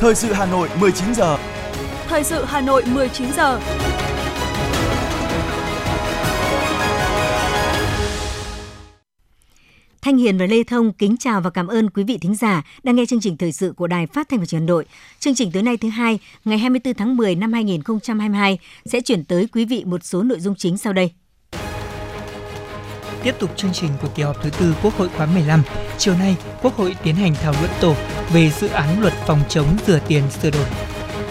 Thời sự Hà Nội 19 giờ. Thời sự Hà Nội 19 giờ. Thanh Hiền và Lê Thông kính chào và cảm ơn quý vị thính giả đang nghe chương trình thời sự của Đài Phát thanh và Truyền hình Hà Nội. Chương trình tối nay thứ hai, ngày 24 tháng 10 năm 2022 sẽ chuyển tới quý vị một số nội dung chính sau đây. Tiếp tục chương trình của kỳ họp thứ tư Quốc hội khóa 15, chiều nay Quốc hội tiến hành thảo luận tổ về dự án luật phòng chống rửa tiền sửa đổi.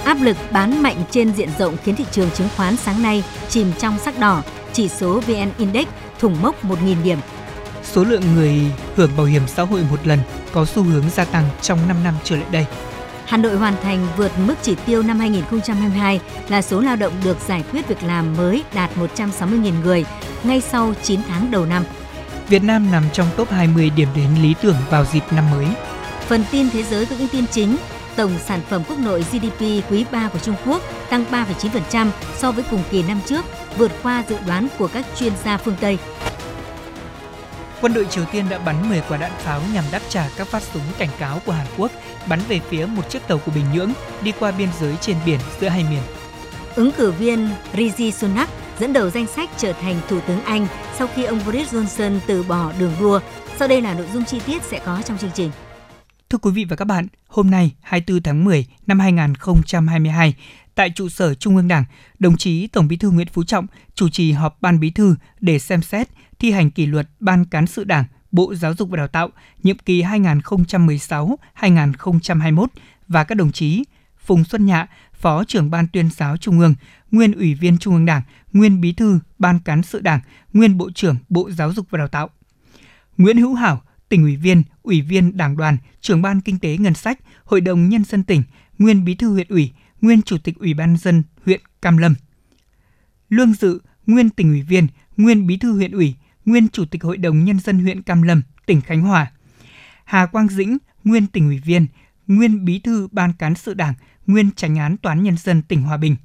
Áp lực bán mạnh trên diện rộng khiến thị trường chứng khoán sáng nay chìm trong sắc đỏ, chỉ số VN Index thủng mốc 1.000 điểm. Số lượng người hưởng bảo hiểm xã hội một lần có xu hướng gia tăng trong 5 năm trở lại đây. Hà Nội hoàn thành vượt mức chỉ tiêu năm 2022 là số lao động được giải quyết việc làm mới đạt 160.000 người ngay sau 9 tháng đầu năm. Việt Nam nằm trong top 20 điểm đến lý tưởng vào dịp năm mới. Phần tin thế giới với những tin chính, tổng sản phẩm quốc nội GDP quý 3 của Trung Quốc tăng 3,9% so với cùng kỳ năm trước, vượt qua dự đoán của các chuyên gia phương Tây. Quân đội Triều Tiên đã bắn 10 quả đạn pháo nhằm đáp trả các phát súng cảnh cáo của Hàn Quốc bắn về phía một chiếc tàu của Bình Nhưỡng đi qua biên giới trên biển giữa hai miền. Ứng cử viên Rishi Sunak dẫn đầu danh sách trở thành Thủ tướng Anh sau khi ông Boris Johnson từ bỏ đường đua. Sau đây là nội dung chi tiết sẽ có trong chương trình. Thưa quý vị và các bạn, hôm nay 24 tháng 10 năm 2022, tại trụ sở Trung ương Đảng, đồng chí Tổng Bí thư Nguyễn Phú Trọng chủ trì họp Ban Bí thư để xem xét thi hành kỷ luật Ban Cán sự Đảng, Bộ Giáo dục và Đào tạo nhiệm kỳ 2016-2021 và các đồng chí Phùng Xuân Nhạ, Phó trưởng Ban tuyên giáo Trung ương, nguyên Ủy viên Trung ương Đảng, nguyên Bí thư Ban Cán sự Đảng, nguyên Bộ trưởng Bộ Giáo dục và Đào tạo. Nguyễn Hữu Hảo, tỉnh ủy viên, ủy viên Đảng đoàn, trưởng Ban Kinh tế Ngân sách, Hội đồng Nhân dân tỉnh, nguyên Bí thư huyện ủy, nguyên Chủ tịch Ủy ban dân huyện Cam Lâm. Lương Dự, nguyên tỉnh ủy viên, nguyên Bí thư huyện ủy, nguyên Chủ tịch Hội đồng Nhân dân huyện Cam Lâm, tỉnh Khánh Hòa. Hà Quang Dĩnh, nguyên tỉnh ủy viên, nguyên Bí thư Ban Cán sự Đảng, nguyên Tránh án Toán Nhân dân tỉnh Hòa Bình.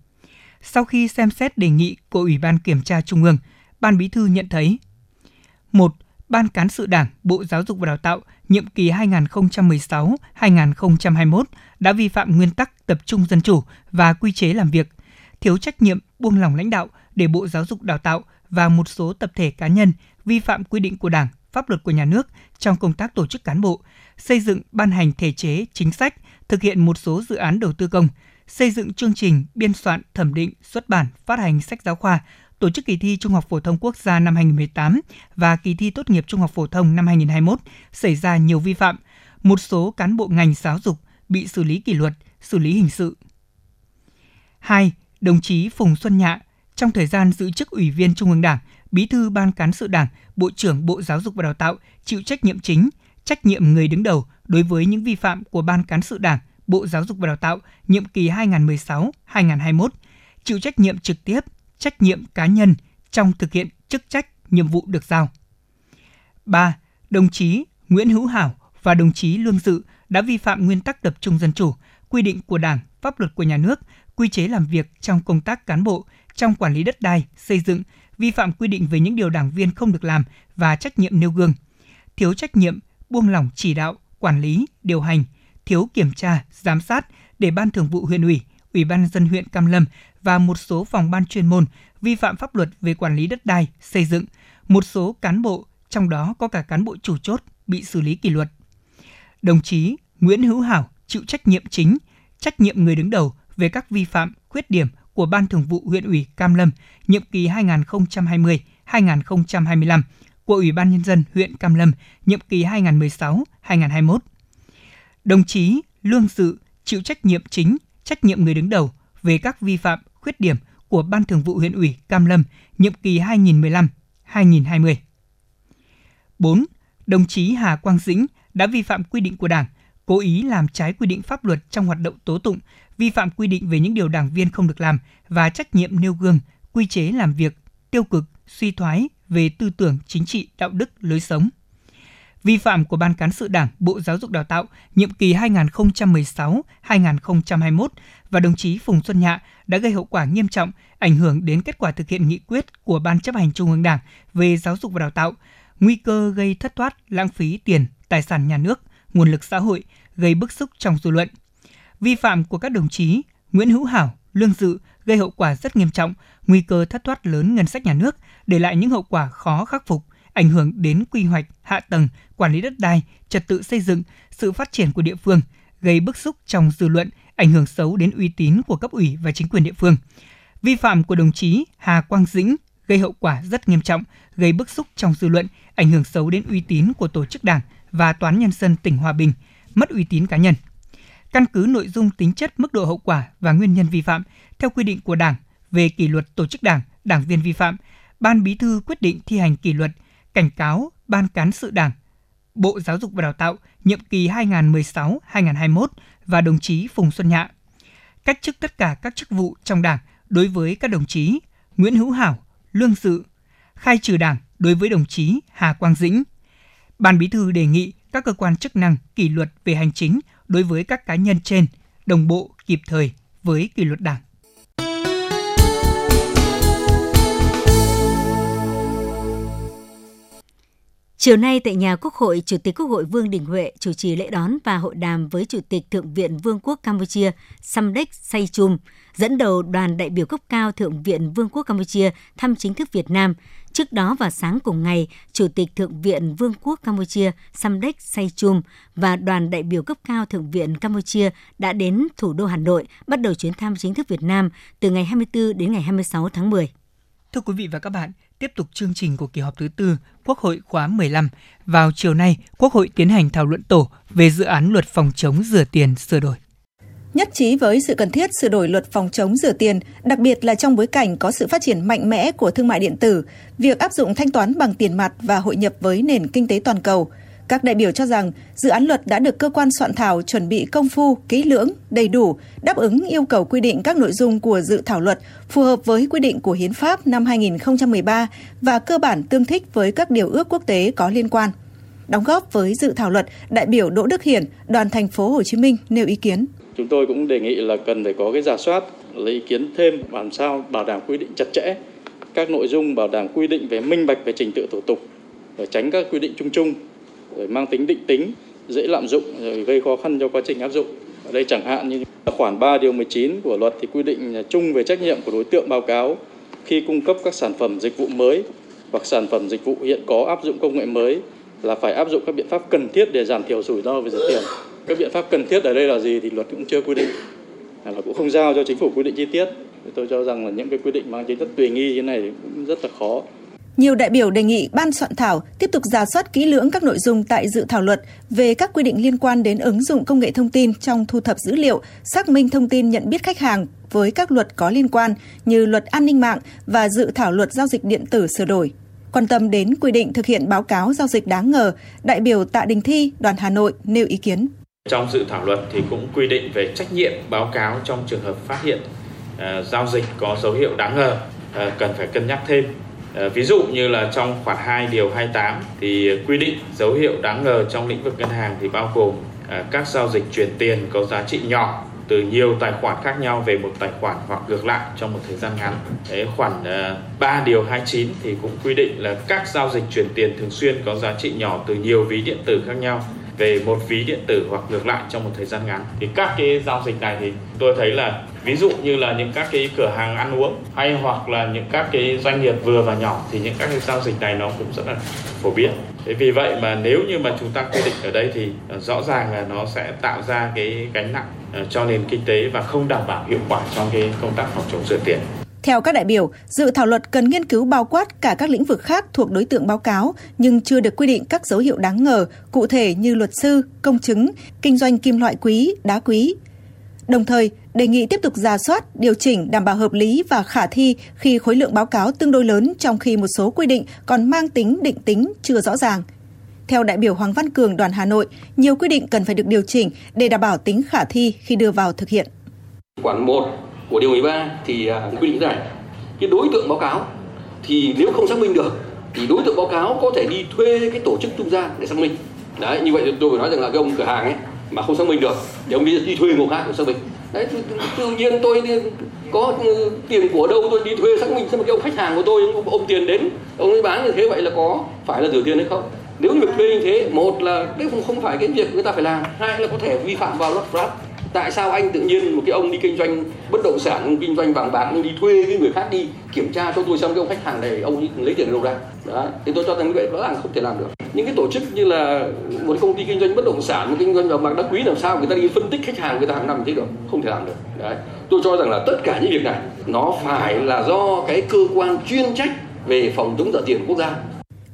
Sau khi xem xét đề nghị của Ủy ban Kiểm tra Trung ương, Ban Bí thư nhận thấy 1. Ban Cán sự Đảng, Bộ Giáo dục và Đào tạo nhiệm kỳ 2016-2021 đã vi phạm nguyên tắc tập trung dân chủ và quy chế làm việc, thiếu trách nhiệm buông lỏng lãnh đạo để Bộ Giáo dục Đào tạo và một số tập thể cá nhân vi phạm quy định của Đảng, pháp luật của nhà nước trong công tác tổ chức cán bộ, xây dựng ban hành thể chế, chính sách, thực hiện một số dự án đầu tư công, xây dựng chương trình, biên soạn, thẩm định, xuất bản, phát hành sách giáo khoa, tổ chức kỳ thi Trung học phổ thông quốc gia năm 2018 và kỳ thi tốt nghiệp trung học phổ thông năm 2021 xảy ra nhiều vi phạm, một số cán bộ ngành giáo dục bị xử lý kỷ luật, xử lý hình sự. 2. Đồng chí Phùng Xuân Nhạ, trong thời gian giữ chức Ủy viên Trung ương Đảng, Bí thư Ban Cán sự Đảng, Bộ trưởng Bộ Giáo dục và Đào tạo chịu trách nhiệm chính, trách nhiệm người đứng đầu đối với những vi phạm của Ban Cán sự Đảng, Bộ Giáo dục và Đào tạo nhiệm kỳ 2016-2021, chịu trách nhiệm trực tiếp, trách nhiệm cá nhân trong thực hiện chức trách, nhiệm vụ được giao. 3. Đồng chí Nguyễn Hữu Hảo và đồng chí Lương Dự đã vi phạm nguyên tắc tập trung dân chủ, quy định của Đảng, pháp luật của nhà nước, quy chế làm việc trong công tác cán bộ, trong quản lý đất đai, xây dựng, vi phạm quy định về những điều đảng viên không được làm và trách nhiệm nêu gương, thiếu trách nhiệm, buông lỏng chỉ đạo, quản lý, điều hành, thiếu kiểm tra, giám sát để Ban Thường vụ huyện ủy, Ủy ban dân huyện Cam Lâm và một số phòng ban chuyên môn vi phạm pháp luật về quản lý đất đai, xây dựng, một số cán bộ, trong đó có cả cán bộ chủ chốt bị xử lý kỷ luật. Đồng chí Nguyễn Hữu Hảo chịu trách nhiệm chính, trách nhiệm người đứng đầu về các vi phạm, khuyết điểm của Ban Thường vụ huyện ủy Cam Lâm nhiệm kỳ 2020-2025 của Ủy ban Nhân dân huyện Cam Lâm nhiệm kỳ 2016-2021. Đồng chí Lương Dự chịu trách nhiệm chính, trách nhiệm người đứng đầu về các vi phạm, khuyết điểm của Ban Thường vụ huyện ủy Cam Lâm nhiệm kỳ 2015-2020. 4. Đồng chí Hà Quang Dĩnh đã vi phạm quy định của Đảng, cố ý làm trái quy định pháp luật trong hoạt động tố tụng, vi phạm quy định về những điều đảng viên không được làm và trách nhiệm nêu gương, quy chế làm việc, tiêu cực, suy thoái về tư tưởng chính trị, đạo đức, lối sống. Vi phạm của Ban Cán sự Đảng, Bộ Giáo dục Đào tạo nhiệm kỳ 2016-2021 và đồng chí Phùng Xuân Nhạ đã gây hậu quả nghiêm trọng, ảnh hưởng đến kết quả thực hiện nghị quyết của Ban chấp hành Trung ương Đảng về giáo dục và đào tạo, nguy cơ gây thất thoát, lãng phí tiền, tài sản nhà nước, nguồn lực xã hội, gây bức xúc trong dư luận. Vi phạm của các đồng chí Nguyễn Hữu Hảo, Lương Dự gây hậu quả rất nghiêm trọng, nguy cơ thất thoát lớn ngân sách nhà nước, để lại những hậu quả khó khắc phục, ảnh hưởng đến quy hoạch, hạ tầng, quản lý đất đai, trật tự xây dựng, sự phát triển của địa phương, gây bức xúc trong dư luận, ảnh hưởng xấu đến uy tín của cấp ủy và chính quyền địa phương. Vi phạm của đồng chí Hà Quang Dĩnh gây hậu quả rất nghiêm trọng, gây bức xúc trong dư luận, ảnh hưởng xấu đến uy tín của tổ chức đảng và toán nhân dân tỉnh Hòa Bình, mất uy tín cá nhân. Căn cứ nội dung tính chất mức độ hậu quả và nguyên nhân vi phạm theo quy định của Đảng về kỷ luật tổ chức đảng, đảng viên vi phạm, Ban Bí thư quyết định thi hành kỷ luật, cảnh cáo Ban cán sự Đảng, Bộ Giáo dục và Đào tạo nhiệm kỳ 2016-2021 và đồng chí Phùng Xuân Nhạ. Cách chức tất cả các chức vụ trong Đảng đối với các đồng chí Nguyễn Hữu Hảo, Lương Sự, khai trừ Đảng đối với đồng chí Hà Quang Dĩnh. Ban Bí thư đề nghị các cơ quan chức năng kỷ luật về hành chính đối với các cá nhân trên đồng bộ kịp thời với kỷ luật Đảng. Chiều nay tại nhà Quốc hội, Chủ tịch Quốc hội Vương Đình Huệ chủ trì lễ đón và hội đàm với Chủ tịch Thượng viện Vương quốc Campuchia Samdech Saychum, dẫn đầu đoàn đại biểu cấp cao Thượng viện Vương quốc Campuchia thăm chính thức Việt Nam. Trước đó vào sáng cùng ngày, Chủ tịch Thượng viện Vương quốc Campuchia Samdech Saychum và đoàn đại biểu cấp cao Thượng viện Campuchia đã đến thủ đô Hà Nội bắt đầu chuyến thăm chính thức Việt Nam từ ngày 24 đến ngày 26 tháng 10. Thưa quý vị và các bạn, tiếp tục chương trình của kỳ họp thứ tư Quốc hội khóa 15. Vào chiều nay, Quốc hội tiến hành thảo luận tổ về dự án luật phòng chống rửa tiền sửa đổi. Nhất trí với sự cần thiết sửa đổi luật phòng chống rửa tiền, đặc biệt là trong bối cảnh có sự phát triển mạnh mẽ của thương mại điện tử, việc áp dụng thanh toán bằng tiền mặt và hội nhập với nền kinh tế toàn cầu – các đại biểu cho rằng dự án luật đã được cơ quan soạn thảo chuẩn bị công phu, kỹ lưỡng, đầy đủ, đáp ứng yêu cầu quy định các nội dung của dự thảo luật phù hợp với quy định của Hiến pháp năm 2013 và cơ bản tương thích với các điều ước quốc tế có liên quan. Đóng góp với dự thảo luật, đại biểu Đỗ Đức Hiển, đoàn thành phố Hồ Chí Minh nêu ý kiến. Chúng tôi cũng đề nghị là cần phải có cái giả soát, lấy ý kiến thêm làm sao bảo đảm quy định chặt chẽ các nội dung bảo đảm quy định về minh bạch về trình tự thủ tục để tránh các quy định chung chung mang tính định tính, dễ lạm dụng, rồi gây khó khăn cho quá trình áp dụng. Ở đây chẳng hạn như khoản 3 điều 19 của luật thì quy định chung về trách nhiệm của đối tượng báo cáo khi cung cấp các sản phẩm dịch vụ mới hoặc sản phẩm dịch vụ hiện có áp dụng công nghệ mới là phải áp dụng các biện pháp cần thiết để giảm thiểu rủi ro về rửa tiền. Các biện pháp cần thiết ở đây là gì thì luật cũng chưa quy định, là cũng không giao cho chính phủ quy định chi tiết. Tôi cho rằng là những cái quy định mang tính chất tùy nghi như này cũng rất là khó. Nhiều đại biểu đề nghị ban soạn thảo tiếp tục giả soát kỹ lưỡng các nội dung tại dự thảo luật về các quy định liên quan đến ứng dụng công nghệ thông tin trong thu thập dữ liệu, xác minh thông tin nhận biết khách hàng với các luật có liên quan như luật an ninh mạng và dự thảo luật giao dịch điện tử sửa đổi. Quan tâm đến quy định thực hiện báo cáo giao dịch đáng ngờ, đại biểu Tạ Đình Thi, đoàn Hà Nội nêu ý kiến. Trong dự thảo luật thì cũng quy định về trách nhiệm báo cáo trong trường hợp phát hiện uh, giao dịch có dấu hiệu đáng ngờ, uh, cần phải cân nhắc thêm Ờ, ví dụ như là trong khoản 2 điều 28 thì quy định dấu hiệu đáng ngờ trong lĩnh vực ngân hàng thì bao gồm ờ, các giao dịch chuyển tiền có giá trị nhỏ từ nhiều tài khoản khác nhau về một tài khoản hoặc ngược lại trong một thời gian ngắn. Đấy, khoản ờ, 3 điều 29 thì cũng quy định là các giao dịch chuyển tiền thường xuyên có giá trị nhỏ từ nhiều ví điện tử khác nhau về một ví điện tử hoặc ngược lại trong một thời gian ngắn. Thì các cái giao dịch này thì tôi thấy là ví dụ như là những các cái cửa hàng ăn uống hay hoặc là những các cái doanh nghiệp vừa và nhỏ thì những các cái giao dịch này nó cũng rất là phổ biến thế vì vậy mà nếu như mà chúng ta quy định ở đây thì ờ, rõ ràng là nó sẽ tạo ra cái gánh nặng ờ, cho nền kinh tế và không đảm bảo hiệu quả trong cái công tác phòng chống rửa tiền theo các đại biểu, dự thảo luật cần nghiên cứu bao quát cả các lĩnh vực khác thuộc đối tượng báo cáo, nhưng chưa được quy định các dấu hiệu đáng ngờ, cụ thể như luật sư, công chứng, kinh doanh kim loại quý, đá quý, Đồng thời, đề nghị tiếp tục ra soát, điều chỉnh đảm bảo hợp lý và khả thi khi khối lượng báo cáo tương đối lớn trong khi một số quy định còn mang tính định tính chưa rõ ràng. Theo đại biểu Hoàng Văn Cường đoàn Hà Nội, nhiều quy định cần phải được điều chỉnh để đảm bảo tính khả thi khi đưa vào thực hiện. Quản 1 của điều 13 thì à, quy định rằng cái đối tượng báo cáo thì nếu không xác minh được thì đối tượng báo cáo có thể đi thuê cái tổ chức trung gian để xác minh. Đấy, như vậy tôi phải nói rằng là cái ông cửa hàng ấy mà không xác minh được thì ông đi, đi thuê người khác để xác minh. Đấy tự nhiên tôi có ừ, tiền của đâu tôi đi thuê xác minh xem cái ông khách hàng của tôi ông ông tiền đến ông ấy bán như thế vậy là có phải là rửa tiền hay không? Nếu việc thuê như thế một là cái không không phải cái việc người ta phải làm hai là có thể vi phạm vào luật pháp tại sao anh tự nhiên một cái ông đi kinh doanh bất động sản ông kinh doanh vàng bạc ông đi thuê cái người khác đi kiểm tra cho tôi xem cái ông khách hàng này, ông ấy lấy tiền đâu ra? Đó thì tôi cho rằng như vậy rõ ràng không thể làm được. Những cái tổ chức như là một công ty kinh doanh bất động sản một kinh doanh vàng bạc đá quý làm sao người ta đi phân tích khách hàng người ta hàng năm thế được, không thể làm được. Đấy, tôi cho rằng là tất cả những việc này nó phải là do cái cơ quan chuyên trách về phòng chống rửa tiền quốc gia.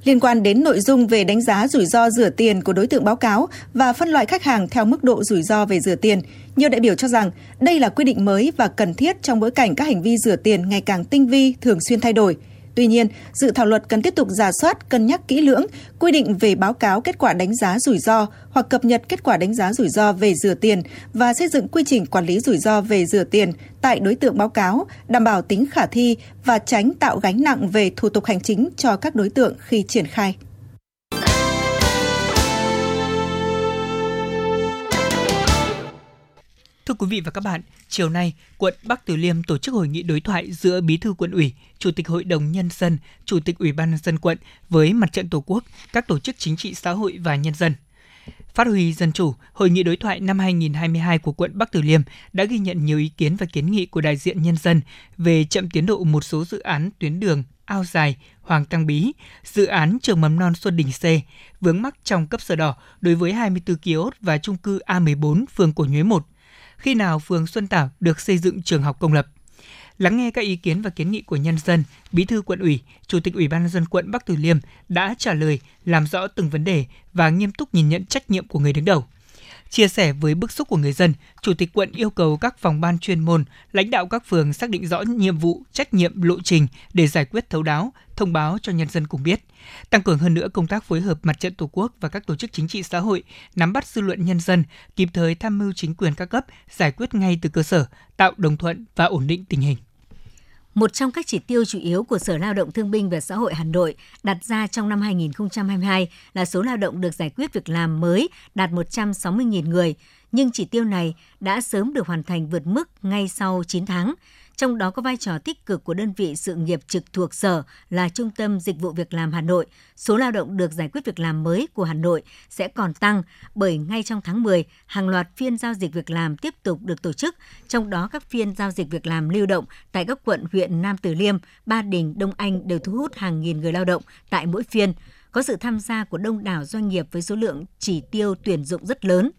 Liên quan đến nội dung về đánh giá rủi ro rửa tiền của đối tượng báo cáo và phân loại khách hàng theo mức độ rủi ro về rửa tiền, nhiều đại biểu cho rằng đây là quy định mới và cần thiết trong bối cảnh các hành vi rửa tiền ngày càng tinh vi, thường xuyên thay đổi. Tuy nhiên, dự thảo luật cần tiếp tục giả soát, cân nhắc kỹ lưỡng, quy định về báo cáo kết quả đánh giá rủi ro hoặc cập nhật kết quả đánh giá rủi ro về rửa tiền và xây dựng quy trình quản lý rủi ro về rửa tiền tại đối tượng báo cáo, đảm bảo tính khả thi và tránh tạo gánh nặng về thủ tục hành chính cho các đối tượng khi triển khai. Thưa quý vị và các bạn, chiều nay, quận Bắc Từ Liêm tổ chức hội nghị đối thoại giữa Bí thư quận ủy, Chủ tịch Hội đồng Nhân dân, Chủ tịch Ủy ban nhân dân quận với Mặt trận Tổ quốc, các tổ chức chính trị xã hội và nhân dân. Phát huy dân chủ, Hội nghị đối thoại năm 2022 của quận Bắc Từ Liêm đã ghi nhận nhiều ý kiến và kiến nghị của đại diện nhân dân về chậm tiến độ một số dự án tuyến đường Ao Dài, Hoàng Tăng Bí, dự án trường mầm non Xuân Đình C, vướng mắc trong cấp sổ đỏ đối với 24 kiosk và chung cư A14 phường Cổ Nhuế 1 khi nào phường Xuân Tảo được xây dựng trường học công lập. Lắng nghe các ý kiến và kiến nghị của nhân dân, Bí thư quận ủy, Chủ tịch Ủy ban nhân dân quận Bắc Từ Liêm đã trả lời, làm rõ từng vấn đề và nghiêm túc nhìn nhận trách nhiệm của người đứng đầu. Chia sẻ với bức xúc của người dân, Chủ tịch quận yêu cầu các phòng ban chuyên môn, lãnh đạo các phường xác định rõ nhiệm vụ, trách nhiệm, lộ trình để giải quyết thấu đáo, thông báo cho nhân dân cùng biết. Tăng cường hơn nữa công tác phối hợp mặt trận Tổ quốc và các tổ chức chính trị xã hội, nắm bắt dư luận nhân dân, kịp thời tham mưu chính quyền các cấp, giải quyết ngay từ cơ sở, tạo đồng thuận và ổn định tình hình. Một trong các chỉ tiêu chủ yếu của Sở Lao động Thương binh và Xã hội Hà Nội đặt ra trong năm 2022 là số lao động được giải quyết việc làm mới đạt 160.000 người, nhưng chỉ tiêu này đã sớm được hoàn thành vượt mức ngay sau 9 tháng trong đó có vai trò tích cực của đơn vị sự nghiệp trực thuộc Sở là Trung tâm Dịch vụ Việc làm Hà Nội. Số lao động được giải quyết việc làm mới của Hà Nội sẽ còn tăng bởi ngay trong tháng 10, hàng loạt phiên giao dịch việc làm tiếp tục được tổ chức, trong đó các phiên giao dịch việc làm lưu động tại các quận huyện Nam Từ Liêm, Ba Đình, Đông Anh đều thu hút hàng nghìn người lao động tại mỗi phiên có sự tham gia của đông đảo doanh nghiệp với số lượng chỉ tiêu tuyển dụng rất lớn.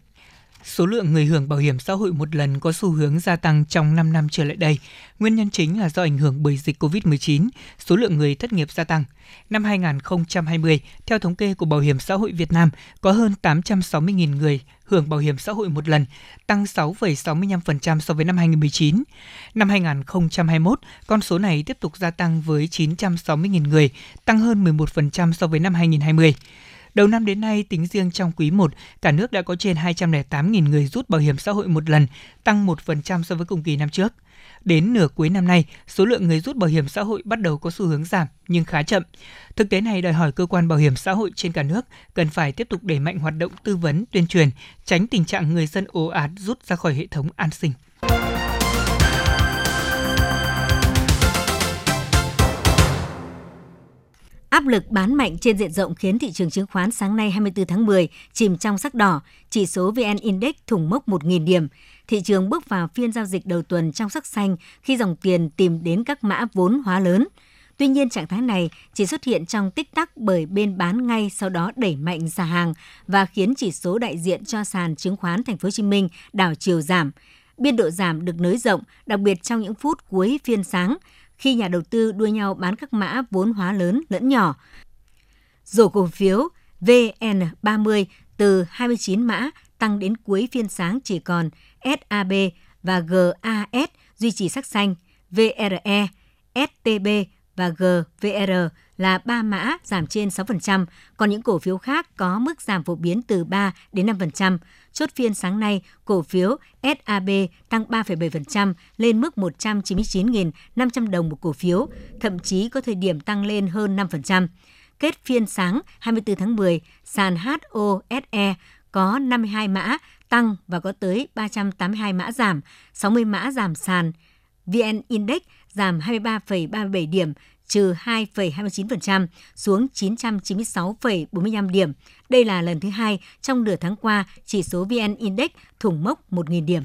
Số lượng người hưởng bảo hiểm xã hội một lần có xu hướng gia tăng trong 5 năm trở lại đây. Nguyên nhân chính là do ảnh hưởng bởi dịch COVID-19, số lượng người thất nghiệp gia tăng. Năm 2020, theo thống kê của Bảo hiểm xã hội Việt Nam, có hơn 860.000 người hưởng bảo hiểm xã hội một lần, tăng 6,65% so với năm 2019. Năm 2021, con số này tiếp tục gia tăng với 960.000 người, tăng hơn 11% so với năm 2020. Đầu năm đến nay, tính riêng trong quý 1, cả nước đã có trên 208.000 người rút bảo hiểm xã hội một lần, tăng 1% so với cùng kỳ năm trước. Đến nửa cuối năm nay, số lượng người rút bảo hiểm xã hội bắt đầu có xu hướng giảm nhưng khá chậm. Thực tế này đòi hỏi cơ quan bảo hiểm xã hội trên cả nước cần phải tiếp tục đẩy mạnh hoạt động tư vấn, tuyên truyền, tránh tình trạng người dân ồ ạt rút ra khỏi hệ thống an sinh. Áp lực bán mạnh trên diện rộng khiến thị trường chứng khoán sáng nay 24 tháng 10 chìm trong sắc đỏ, chỉ số VN Index thủng mốc 1.000 điểm. Thị trường bước vào phiên giao dịch đầu tuần trong sắc xanh khi dòng tiền tìm đến các mã vốn hóa lớn. Tuy nhiên, trạng thái này chỉ xuất hiện trong tích tắc bởi bên bán ngay sau đó đẩy mạnh xả hàng và khiến chỉ số đại diện cho sàn chứng khoán Thành phố Hồ Chí Minh đảo chiều giảm. Biên độ giảm được nới rộng, đặc biệt trong những phút cuối phiên sáng, khi nhà đầu tư đua nhau bán các mã vốn hóa lớn lẫn nhỏ. Rổ cổ phiếu VN30 từ 29 mã tăng đến cuối phiên sáng chỉ còn SAB và GAS duy trì sắc xanh, VRE, STB và GVR là 3 mã giảm trên 6%, còn những cổ phiếu khác có mức giảm phổ biến từ 3 đến 5%. Chốt phiên sáng nay, cổ phiếu SAB tăng 3,7% lên mức 199.500 đồng một cổ phiếu, thậm chí có thời điểm tăng lên hơn 5%. Kết phiên sáng 24 tháng 10, sàn HOSE có 52 mã tăng và có tới 382 mã giảm, 60 mã giảm sàn. VN Index giảm 23,37 điểm, trừ 2,29% xuống 996,45 điểm. Đây là lần thứ hai trong nửa tháng qua chỉ số VN Index thủng mốc 1.000 điểm.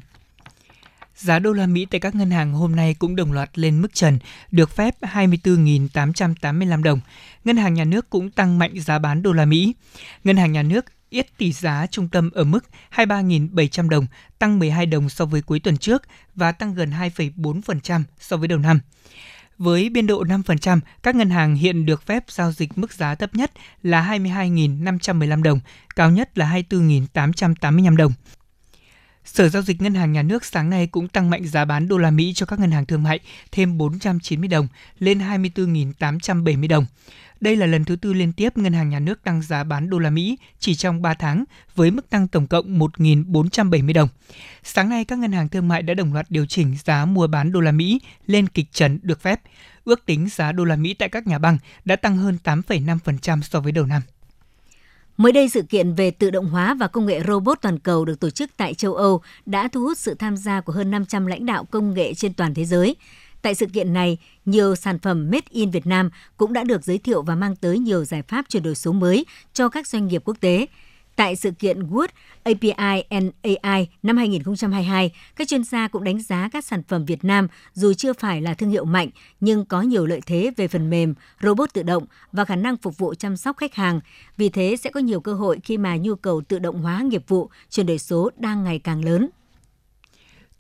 Giá đô la Mỹ tại các ngân hàng hôm nay cũng đồng loạt lên mức trần, được phép 24.885 đồng. Ngân hàng nhà nước cũng tăng mạnh giá bán đô la Mỹ. Ngân hàng nhà nước yết tỷ giá trung tâm ở mức 23.700 đồng, tăng 12 đồng so với cuối tuần trước và tăng gần 2,4% so với đầu năm. Với biên độ 5%, các ngân hàng hiện được phép giao dịch mức giá thấp nhất là 22.515 đồng, cao nhất là 24.885 đồng. Sở giao dịch Ngân hàng Nhà nước sáng nay cũng tăng mạnh giá bán đô la Mỹ cho các ngân hàng thương mại thêm 490 đồng lên 24.870 đồng. Đây là lần thứ tư liên tiếp Ngân hàng Nhà nước tăng giá bán đô la Mỹ chỉ trong 3 tháng với mức tăng tổng cộng 1.470 đồng. Sáng nay, các ngân hàng thương mại đã đồng loạt điều chỉnh giá mua bán đô la Mỹ lên kịch trần được phép. Ước tính giá đô la Mỹ tại các nhà băng đã tăng hơn 8,5% so với đầu năm. Mới đây, sự kiện về tự động hóa và công nghệ robot toàn cầu được tổ chức tại châu Âu đã thu hút sự tham gia của hơn 500 lãnh đạo công nghệ trên toàn thế giới. Tại sự kiện này, nhiều sản phẩm Made in Việt Nam cũng đã được giới thiệu và mang tới nhiều giải pháp chuyển đổi số mới cho các doanh nghiệp quốc tế. Tại sự kiện Wood API and AI năm 2022, các chuyên gia cũng đánh giá các sản phẩm Việt Nam dù chưa phải là thương hiệu mạnh nhưng có nhiều lợi thế về phần mềm, robot tự động và khả năng phục vụ chăm sóc khách hàng. Vì thế sẽ có nhiều cơ hội khi mà nhu cầu tự động hóa nghiệp vụ chuyển đổi số đang ngày càng lớn.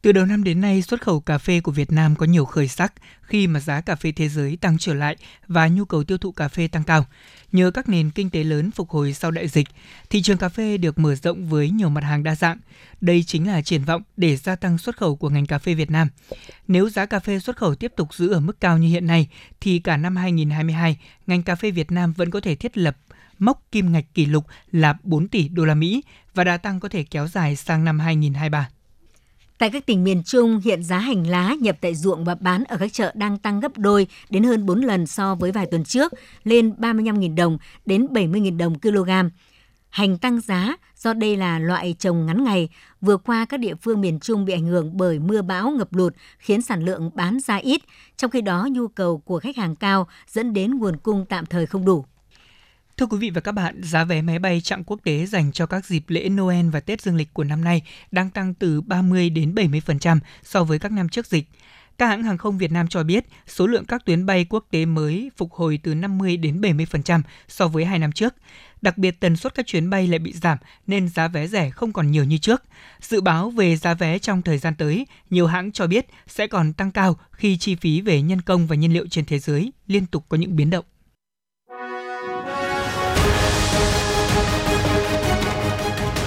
Từ đầu năm đến nay, xuất khẩu cà phê của Việt Nam có nhiều khởi sắc khi mà giá cà phê thế giới tăng trở lại và nhu cầu tiêu thụ cà phê tăng cao. Nhờ các nền kinh tế lớn phục hồi sau đại dịch, thị trường cà phê được mở rộng với nhiều mặt hàng đa dạng. Đây chính là triển vọng để gia tăng xuất khẩu của ngành cà phê Việt Nam. Nếu giá cà phê xuất khẩu tiếp tục giữ ở mức cao như hiện nay, thì cả năm 2022, ngành cà phê Việt Nam vẫn có thể thiết lập mốc kim ngạch kỷ lục là 4 tỷ đô la Mỹ và đà tăng có thể kéo dài sang năm 2023. Tại các tỉnh miền Trung, hiện giá hành lá nhập tại ruộng và bán ở các chợ đang tăng gấp đôi đến hơn 4 lần so với vài tuần trước, lên 35.000 đồng đến 70.000 đồng kg. Hành tăng giá do đây là loại trồng ngắn ngày. Vừa qua, các địa phương miền Trung bị ảnh hưởng bởi mưa bão ngập lụt khiến sản lượng bán ra ít, trong khi đó nhu cầu của khách hàng cao dẫn đến nguồn cung tạm thời không đủ. Thưa quý vị và các bạn, giá vé máy bay chặng quốc tế dành cho các dịp lễ Noel và Tết Dương lịch của năm nay đang tăng từ 30 đến 70% so với các năm trước dịch. Các hãng hàng không Việt Nam cho biết số lượng các tuyến bay quốc tế mới phục hồi từ 50 đến 70% so với hai năm trước. Đặc biệt tần suất các chuyến bay lại bị giảm nên giá vé rẻ không còn nhiều như trước. Dự báo về giá vé trong thời gian tới, nhiều hãng cho biết sẽ còn tăng cao khi chi phí về nhân công và nhiên liệu trên thế giới liên tục có những biến động.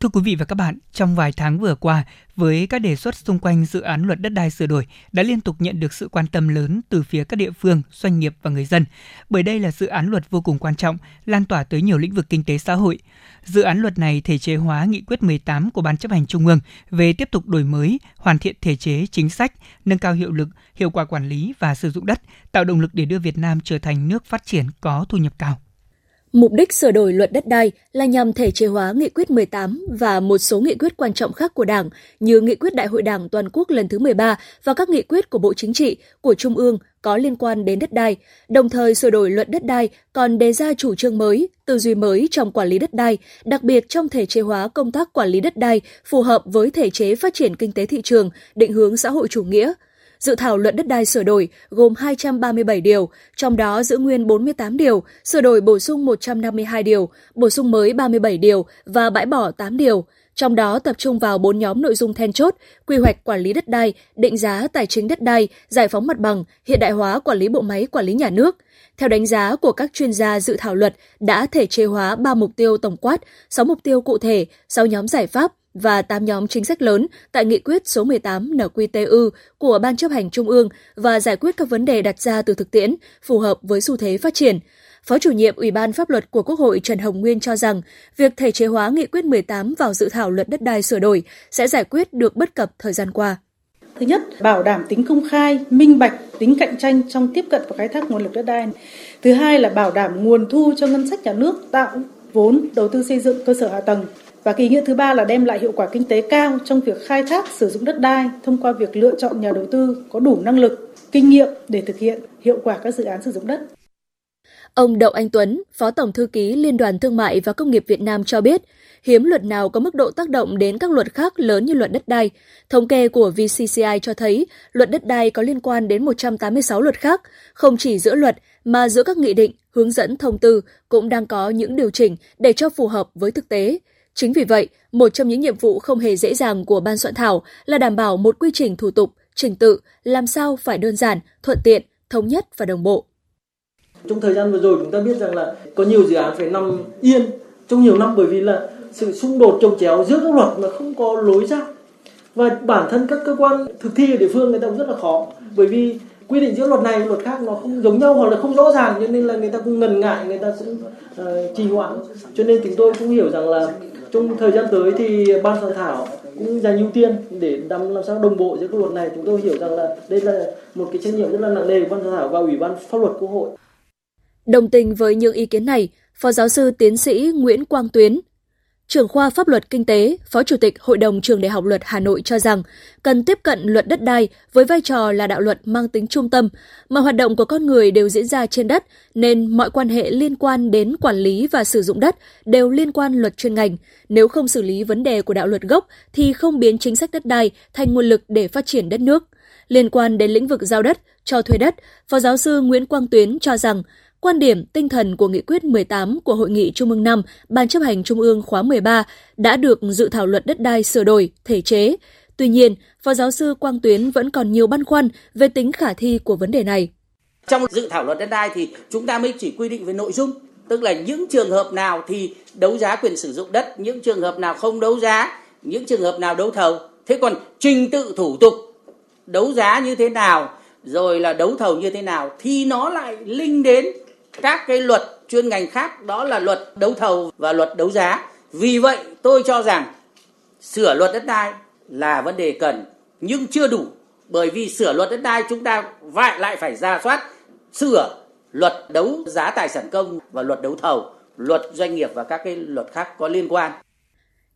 Thưa quý vị và các bạn, trong vài tháng vừa qua, với các đề xuất xung quanh dự án luật đất đai sửa đổi đã liên tục nhận được sự quan tâm lớn từ phía các địa phương, doanh nghiệp và người dân, bởi đây là dự án luật vô cùng quan trọng, lan tỏa tới nhiều lĩnh vực kinh tế xã hội. Dự án luật này thể chế hóa nghị quyết 18 của Ban chấp hành Trung ương về tiếp tục đổi mới, hoàn thiện thể chế, chính sách, nâng cao hiệu lực, hiệu quả quản lý và sử dụng đất, tạo động lực để đưa Việt Nam trở thành nước phát triển có thu nhập cao. Mục đích sửa đổi luật đất đai là nhằm thể chế hóa nghị quyết 18 và một số nghị quyết quan trọng khác của Đảng như nghị quyết Đại hội Đảng toàn quốc lần thứ 13 và các nghị quyết của Bộ Chính trị, của Trung ương có liên quan đến đất đai. Đồng thời sửa đổi luật đất đai còn đề ra chủ trương mới, tư duy mới trong quản lý đất đai, đặc biệt trong thể chế hóa công tác quản lý đất đai phù hợp với thể chế phát triển kinh tế thị trường, định hướng xã hội chủ nghĩa – Dự thảo luật đất đai sửa đổi gồm 237 điều, trong đó giữ nguyên 48 điều, sửa đổi bổ sung 152 điều, bổ sung mới 37 điều và bãi bỏ 8 điều. Trong đó tập trung vào 4 nhóm nội dung then chốt, quy hoạch quản lý đất đai, định giá tài chính đất đai, giải phóng mặt bằng, hiện đại hóa quản lý bộ máy quản lý nhà nước. Theo đánh giá của các chuyên gia dự thảo luật đã thể chế hóa 3 mục tiêu tổng quát, 6 mục tiêu cụ thể, 6 nhóm giải pháp, và 8 nhóm chính sách lớn tại nghị quyết số 18 NQTU của Ban chấp hành Trung ương và giải quyết các vấn đề đặt ra từ thực tiễn, phù hợp với xu thế phát triển. Phó chủ nhiệm Ủy ban Pháp luật của Quốc hội Trần Hồng Nguyên cho rằng, việc thể chế hóa nghị quyết 18 vào dự thảo luật đất đai sửa đổi sẽ giải quyết được bất cập thời gian qua. Thứ nhất, bảo đảm tính công khai, minh bạch tính cạnh tranh trong tiếp cận và khai thác nguồn lực đất đai. Thứ hai là bảo đảm nguồn thu cho ngân sách nhà nước tạo vốn đầu tư xây dựng cơ sở hạ tầng. Và cái ý nghĩa thứ ba là đem lại hiệu quả kinh tế cao trong việc khai thác sử dụng đất đai thông qua việc lựa chọn nhà đầu tư có đủ năng lực, kinh nghiệm để thực hiện hiệu quả các dự án sử dụng đất. Ông Đậu Anh Tuấn, Phó Tổng Thư ký Liên đoàn Thương mại và Công nghiệp Việt Nam cho biết, hiếm luật nào có mức độ tác động đến các luật khác lớn như luật đất đai. Thống kê của VCCI cho thấy luật đất đai có liên quan đến 186 luật khác, không chỉ giữa luật mà giữa các nghị định, hướng dẫn thông tư cũng đang có những điều chỉnh để cho phù hợp với thực tế. Chính vì vậy, một trong những nhiệm vụ không hề dễ dàng của ban soạn thảo là đảm bảo một quy trình thủ tục, trình tự, làm sao phải đơn giản, thuận tiện, thống nhất và đồng bộ. Trong thời gian vừa rồi chúng ta biết rằng là có nhiều dự án phải nằm yên trong nhiều năm bởi vì là sự xung đột trồng chéo giữa các luật mà không có lối ra và bản thân các cơ quan thực thi ở địa phương người ta cũng rất là khó bởi vì quy định giữa luật này luật khác nó không giống nhau hoặc là không rõ ràng cho nên là người ta cũng ngần ngại người ta cũng uh, trì hoãn cho nên chúng tôi cũng hiểu rằng là trong thời gian tới thì ban soạn thảo cũng dành ưu tiên để làm làm sao đồng bộ giữa các luật này. Chúng tôi hiểu rằng là đây là một cái trách nhiệm rất là nặng nề của ban soạn thảo và ủy ban pháp luật quốc hội. Đồng tình với những ý kiến này, Phó giáo sư tiến sĩ Nguyễn Quang Tuyến, trưởng khoa pháp luật kinh tế, Phó Chủ tịch Hội đồng Trường Đại học Luật Hà Nội cho rằng cần tiếp cận luật đất đai với vai trò là đạo luật mang tính trung tâm, mà hoạt động của con người đều diễn ra trên đất, nên mọi quan hệ liên quan đến quản lý và sử dụng đất đều liên quan luật chuyên ngành. Nếu không xử lý vấn đề của đạo luật gốc thì không biến chính sách đất đai thành nguồn lực để phát triển đất nước. Liên quan đến lĩnh vực giao đất, cho thuê đất, Phó giáo sư Nguyễn Quang Tuyến cho rằng Quan điểm, tinh thần của nghị quyết 18 của Hội nghị Trung ương 5, Ban chấp hành Trung ương khóa 13 đã được dự thảo luật đất đai sửa đổi, thể chế. Tuy nhiên, Phó giáo sư Quang Tuyến vẫn còn nhiều băn khoăn về tính khả thi của vấn đề này. Trong dự thảo luật đất đai thì chúng ta mới chỉ quy định về nội dung, tức là những trường hợp nào thì đấu giá quyền sử dụng đất, những trường hợp nào không đấu giá, những trường hợp nào đấu thầu. Thế còn trình tự thủ tục đấu giá như thế nào, rồi là đấu thầu như thế nào thì nó lại linh đến các cái luật chuyên ngành khác đó là luật đấu thầu và luật đấu giá. Vì vậy tôi cho rằng sửa luật đất đai là vấn đề cần nhưng chưa đủ bởi vì sửa luật đất đai chúng ta lại lại phải ra soát sửa luật đấu giá tài sản công và luật đấu thầu, luật doanh nghiệp và các cái luật khác có liên quan.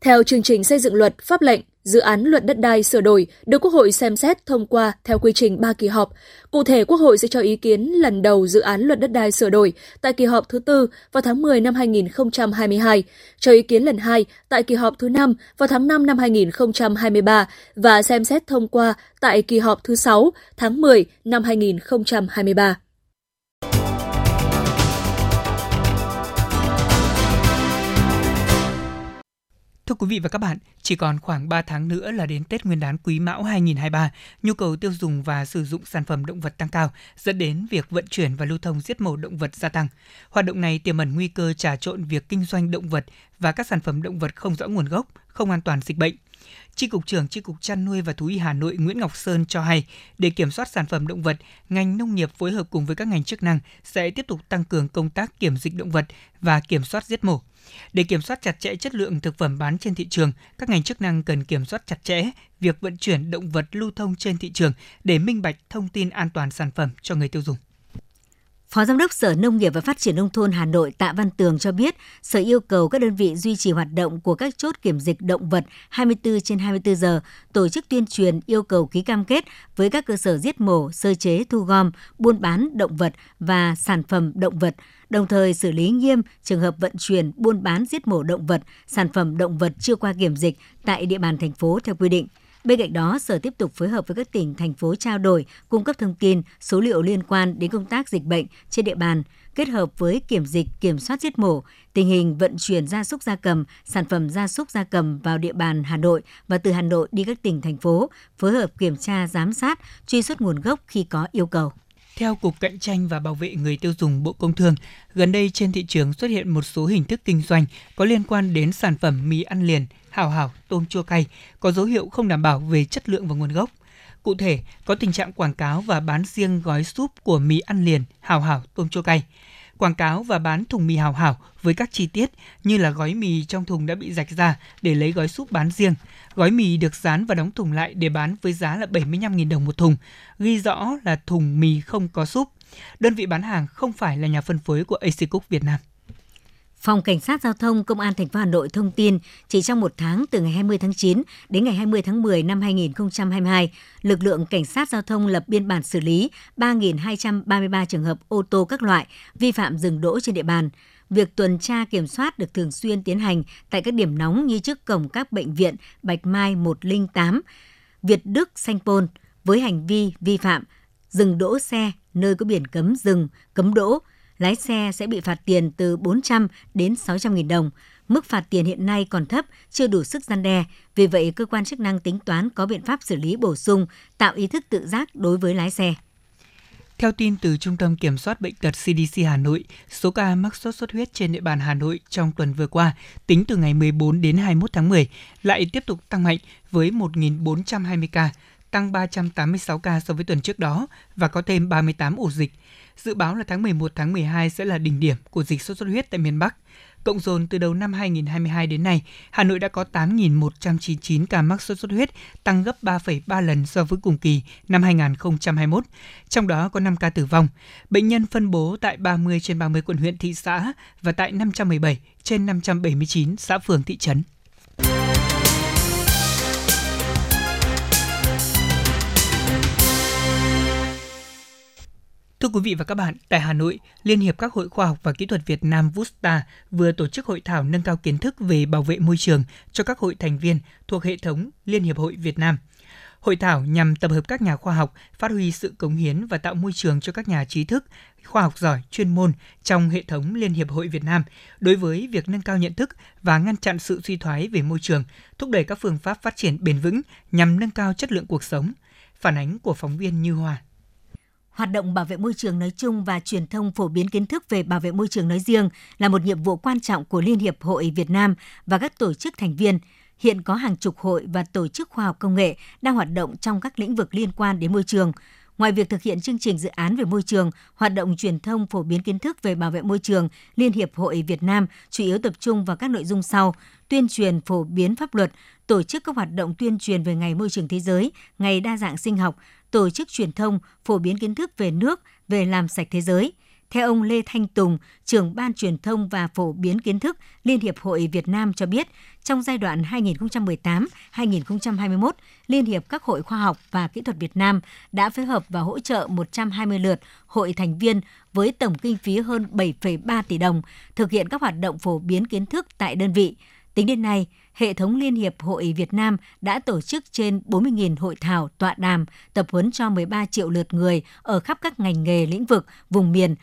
Theo chương trình xây dựng luật, pháp lệnh, dự án luật đất đai sửa đổi được Quốc hội xem xét thông qua theo quy trình 3 kỳ họp. Cụ thể, Quốc hội sẽ cho ý kiến lần đầu dự án luật đất đai sửa đổi tại kỳ họp thứ tư vào tháng 10 năm 2022, cho ý kiến lần hai tại kỳ họp thứ năm vào tháng 5 năm 2023 và xem xét thông qua tại kỳ họp thứ sáu tháng 10 năm 2023. Thưa quý vị và các bạn, chỉ còn khoảng 3 tháng nữa là đến Tết Nguyên đán Quý Mão 2023, nhu cầu tiêu dùng và sử dụng sản phẩm động vật tăng cao, dẫn đến việc vận chuyển và lưu thông giết mổ động vật gia tăng. Hoạt động này tiềm ẩn nguy cơ trà trộn việc kinh doanh động vật và các sản phẩm động vật không rõ nguồn gốc, không an toàn dịch bệnh. Tri cục trưởng Tri cục chăn nuôi và thú y Hà Nội Nguyễn Ngọc Sơn cho hay, để kiểm soát sản phẩm động vật, ngành nông nghiệp phối hợp cùng với các ngành chức năng sẽ tiếp tục tăng cường công tác kiểm dịch động vật và kiểm soát giết mổ. Để kiểm soát chặt chẽ chất lượng thực phẩm bán trên thị trường, các ngành chức năng cần kiểm soát chặt chẽ việc vận chuyển động vật lưu thông trên thị trường để minh bạch thông tin an toàn sản phẩm cho người tiêu dùng. Phó Giám đốc Sở Nông nghiệp và Phát triển Nông thôn Hà Nội Tạ Văn Tường cho biết, Sở yêu cầu các đơn vị duy trì hoạt động của các chốt kiểm dịch động vật 24 trên 24 giờ, tổ chức tuyên truyền yêu cầu ký cam kết với các cơ sở giết mổ, sơ chế, thu gom, buôn bán động vật và sản phẩm động vật, đồng thời xử lý nghiêm trường hợp vận chuyển, buôn bán giết mổ động vật, sản phẩm động vật chưa qua kiểm dịch tại địa bàn thành phố theo quy định – Bên cạnh đó, Sở tiếp tục phối hợp với các tỉnh, thành phố trao đổi, cung cấp thông tin, số liệu liên quan đến công tác dịch bệnh trên địa bàn, kết hợp với kiểm dịch, kiểm soát giết mổ, tình hình vận chuyển gia súc gia cầm, sản phẩm gia súc gia cầm vào địa bàn Hà Nội và từ Hà Nội đi các tỉnh, thành phố, phối hợp kiểm tra, giám sát, truy xuất nguồn gốc khi có yêu cầu. Theo Cục Cạnh tranh và Bảo vệ người tiêu dùng Bộ Công Thương, gần đây trên thị trường xuất hiện một số hình thức kinh doanh có liên quan đến sản phẩm mì ăn liền, hảo hảo, tôm chua cay có dấu hiệu không đảm bảo về chất lượng và nguồn gốc. Cụ thể, có tình trạng quảng cáo và bán riêng gói súp của mì ăn liền, hảo hảo, tôm chua cay quảng cáo và bán thùng mì hảo hảo với các chi tiết như là gói mì trong thùng đã bị rạch ra để lấy gói súp bán riêng. Gói mì được dán và đóng thùng lại để bán với giá là 75.000 đồng một thùng, ghi rõ là thùng mì không có súp. Đơn vị bán hàng không phải là nhà phân phối của AC Cook Việt Nam. Phòng Cảnh sát Giao thông Công an thành phố Hà Nội thông tin chỉ trong một tháng từ ngày 20 tháng 9 đến ngày 20 tháng 10 năm 2022, lực lượng Cảnh sát Giao thông lập biên bản xử lý 3.233 trường hợp ô tô các loại vi phạm dừng đỗ trên địa bàn. Việc tuần tra kiểm soát được thường xuyên tiến hành tại các điểm nóng như trước cổng các bệnh viện Bạch Mai 108, Việt Đức, Sanh Pôn với hành vi vi phạm dừng đỗ xe nơi có biển cấm dừng, cấm đỗ, lái xe sẽ bị phạt tiền từ 400 đến 600 nghìn đồng. Mức phạt tiền hiện nay còn thấp, chưa đủ sức gian đe. Vì vậy, cơ quan chức năng tính toán có biện pháp xử lý bổ sung, tạo ý thức tự giác đối với lái xe. Theo tin từ Trung tâm Kiểm soát Bệnh tật CDC Hà Nội, số ca mắc sốt xuất huyết trên địa bàn Hà Nội trong tuần vừa qua, tính từ ngày 14 đến 21 tháng 10, lại tiếp tục tăng mạnh với 1.420 ca, tăng 386 ca so với tuần trước đó và có thêm 38 ổ dịch. Dự báo là tháng 11 tháng 12 sẽ là đỉnh điểm của dịch sốt xuất huyết tại miền Bắc. Cộng dồn từ đầu năm 2022 đến nay, Hà Nội đã có 8.199 ca mắc sốt xuất huyết, tăng gấp 3,3 lần so với cùng kỳ năm 2021. Trong đó có 5 ca tử vong. Bệnh nhân phân bố tại 30 trên 30 quận huyện thị xã và tại 517 trên 579 xã phường thị trấn. Thưa quý vị và các bạn, tại Hà Nội, Liên hiệp các hội khoa học và kỹ thuật Việt Nam VUSTA vừa tổ chức hội thảo nâng cao kiến thức về bảo vệ môi trường cho các hội thành viên thuộc hệ thống Liên hiệp hội Việt Nam. Hội thảo nhằm tập hợp các nhà khoa học, phát huy sự cống hiến và tạo môi trường cho các nhà trí thức, khoa học giỏi, chuyên môn trong hệ thống Liên hiệp hội Việt Nam đối với việc nâng cao nhận thức và ngăn chặn sự suy thoái về môi trường, thúc đẩy các phương pháp phát triển bền vững nhằm nâng cao chất lượng cuộc sống. Phản ánh của phóng viên Như Hòa Hoạt động bảo vệ môi trường nói chung và truyền thông phổ biến kiến thức về bảo vệ môi trường nói riêng là một nhiệm vụ quan trọng của Liên hiệp hội Việt Nam và các tổ chức thành viên. Hiện có hàng chục hội và tổ chức khoa học công nghệ đang hoạt động trong các lĩnh vực liên quan đến môi trường. Ngoài việc thực hiện chương trình dự án về môi trường, hoạt động truyền thông phổ biến kiến thức về bảo vệ môi trường, Liên hiệp hội Việt Nam chủ yếu tập trung vào các nội dung sau: tuyên truyền phổ biến pháp luật, tổ chức các hoạt động tuyên truyền về Ngày Môi trường Thế giới, Ngày Đa dạng sinh học, tổ chức truyền thông phổ biến kiến thức về nước, về làm sạch thế giới. Theo ông Lê Thanh Tùng, trưởng ban truyền thông và phổ biến kiến thức Liên hiệp hội Việt Nam cho biết, trong giai đoạn 2018-2021, Liên hiệp các hội khoa học và kỹ thuật Việt Nam đã phối hợp và hỗ trợ 120 lượt hội thành viên với tổng kinh phí hơn 7,3 tỷ đồng thực hiện các hoạt động phổ biến kiến thức tại đơn vị. Tính đến nay, hệ thống Liên hiệp hội Việt Nam đã tổ chức trên 40.000 hội thảo, tọa đàm, tập huấn cho 13 triệu lượt người ở khắp các ngành nghề, lĩnh vực, vùng miền,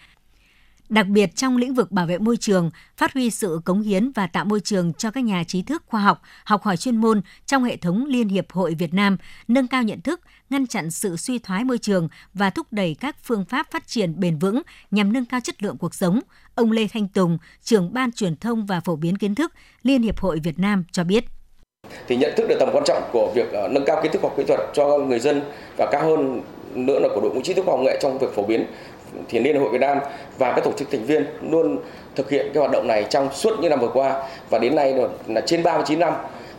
đặc biệt trong lĩnh vực bảo vệ môi trường, phát huy sự cống hiến và tạo môi trường cho các nhà trí thức khoa học, học hỏi chuyên môn trong hệ thống Liên hiệp hội Việt Nam, nâng cao nhận thức, ngăn chặn sự suy thoái môi trường và thúc đẩy các phương pháp phát triển bền vững nhằm nâng cao chất lượng cuộc sống. Ông Lê Thanh Tùng, trưởng ban truyền thông và phổ biến kiến thức Liên hiệp hội Việt Nam cho biết thì nhận thức được tầm quan trọng của việc ờ, nâng cao kiến thức học kỹ thuật cho người dân và cao hơn nữa là của đội ngũ trí thức khoa học nghệ trong việc phổ biến thì Liên hội Việt Nam và các tổ chức thành viên luôn thực hiện cái hoạt động này trong suốt những năm vừa qua và đến nay là trên 39 năm,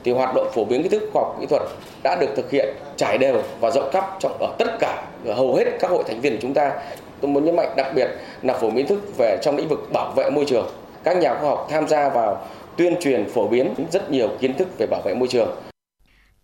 thì hoạt động phổ biến kiến thức khoa học kỹ thuật đã được thực hiện trải đều và rộng khắp trong ở tất cả, ở hầu hết các hội thành viên của chúng ta. Tôi muốn nhấn mạnh đặc biệt là phổ biến thức về trong lĩnh vực bảo vệ môi trường. Các nhà khoa học tham gia vào tuyên truyền phổ biến rất nhiều kiến thức về bảo vệ môi trường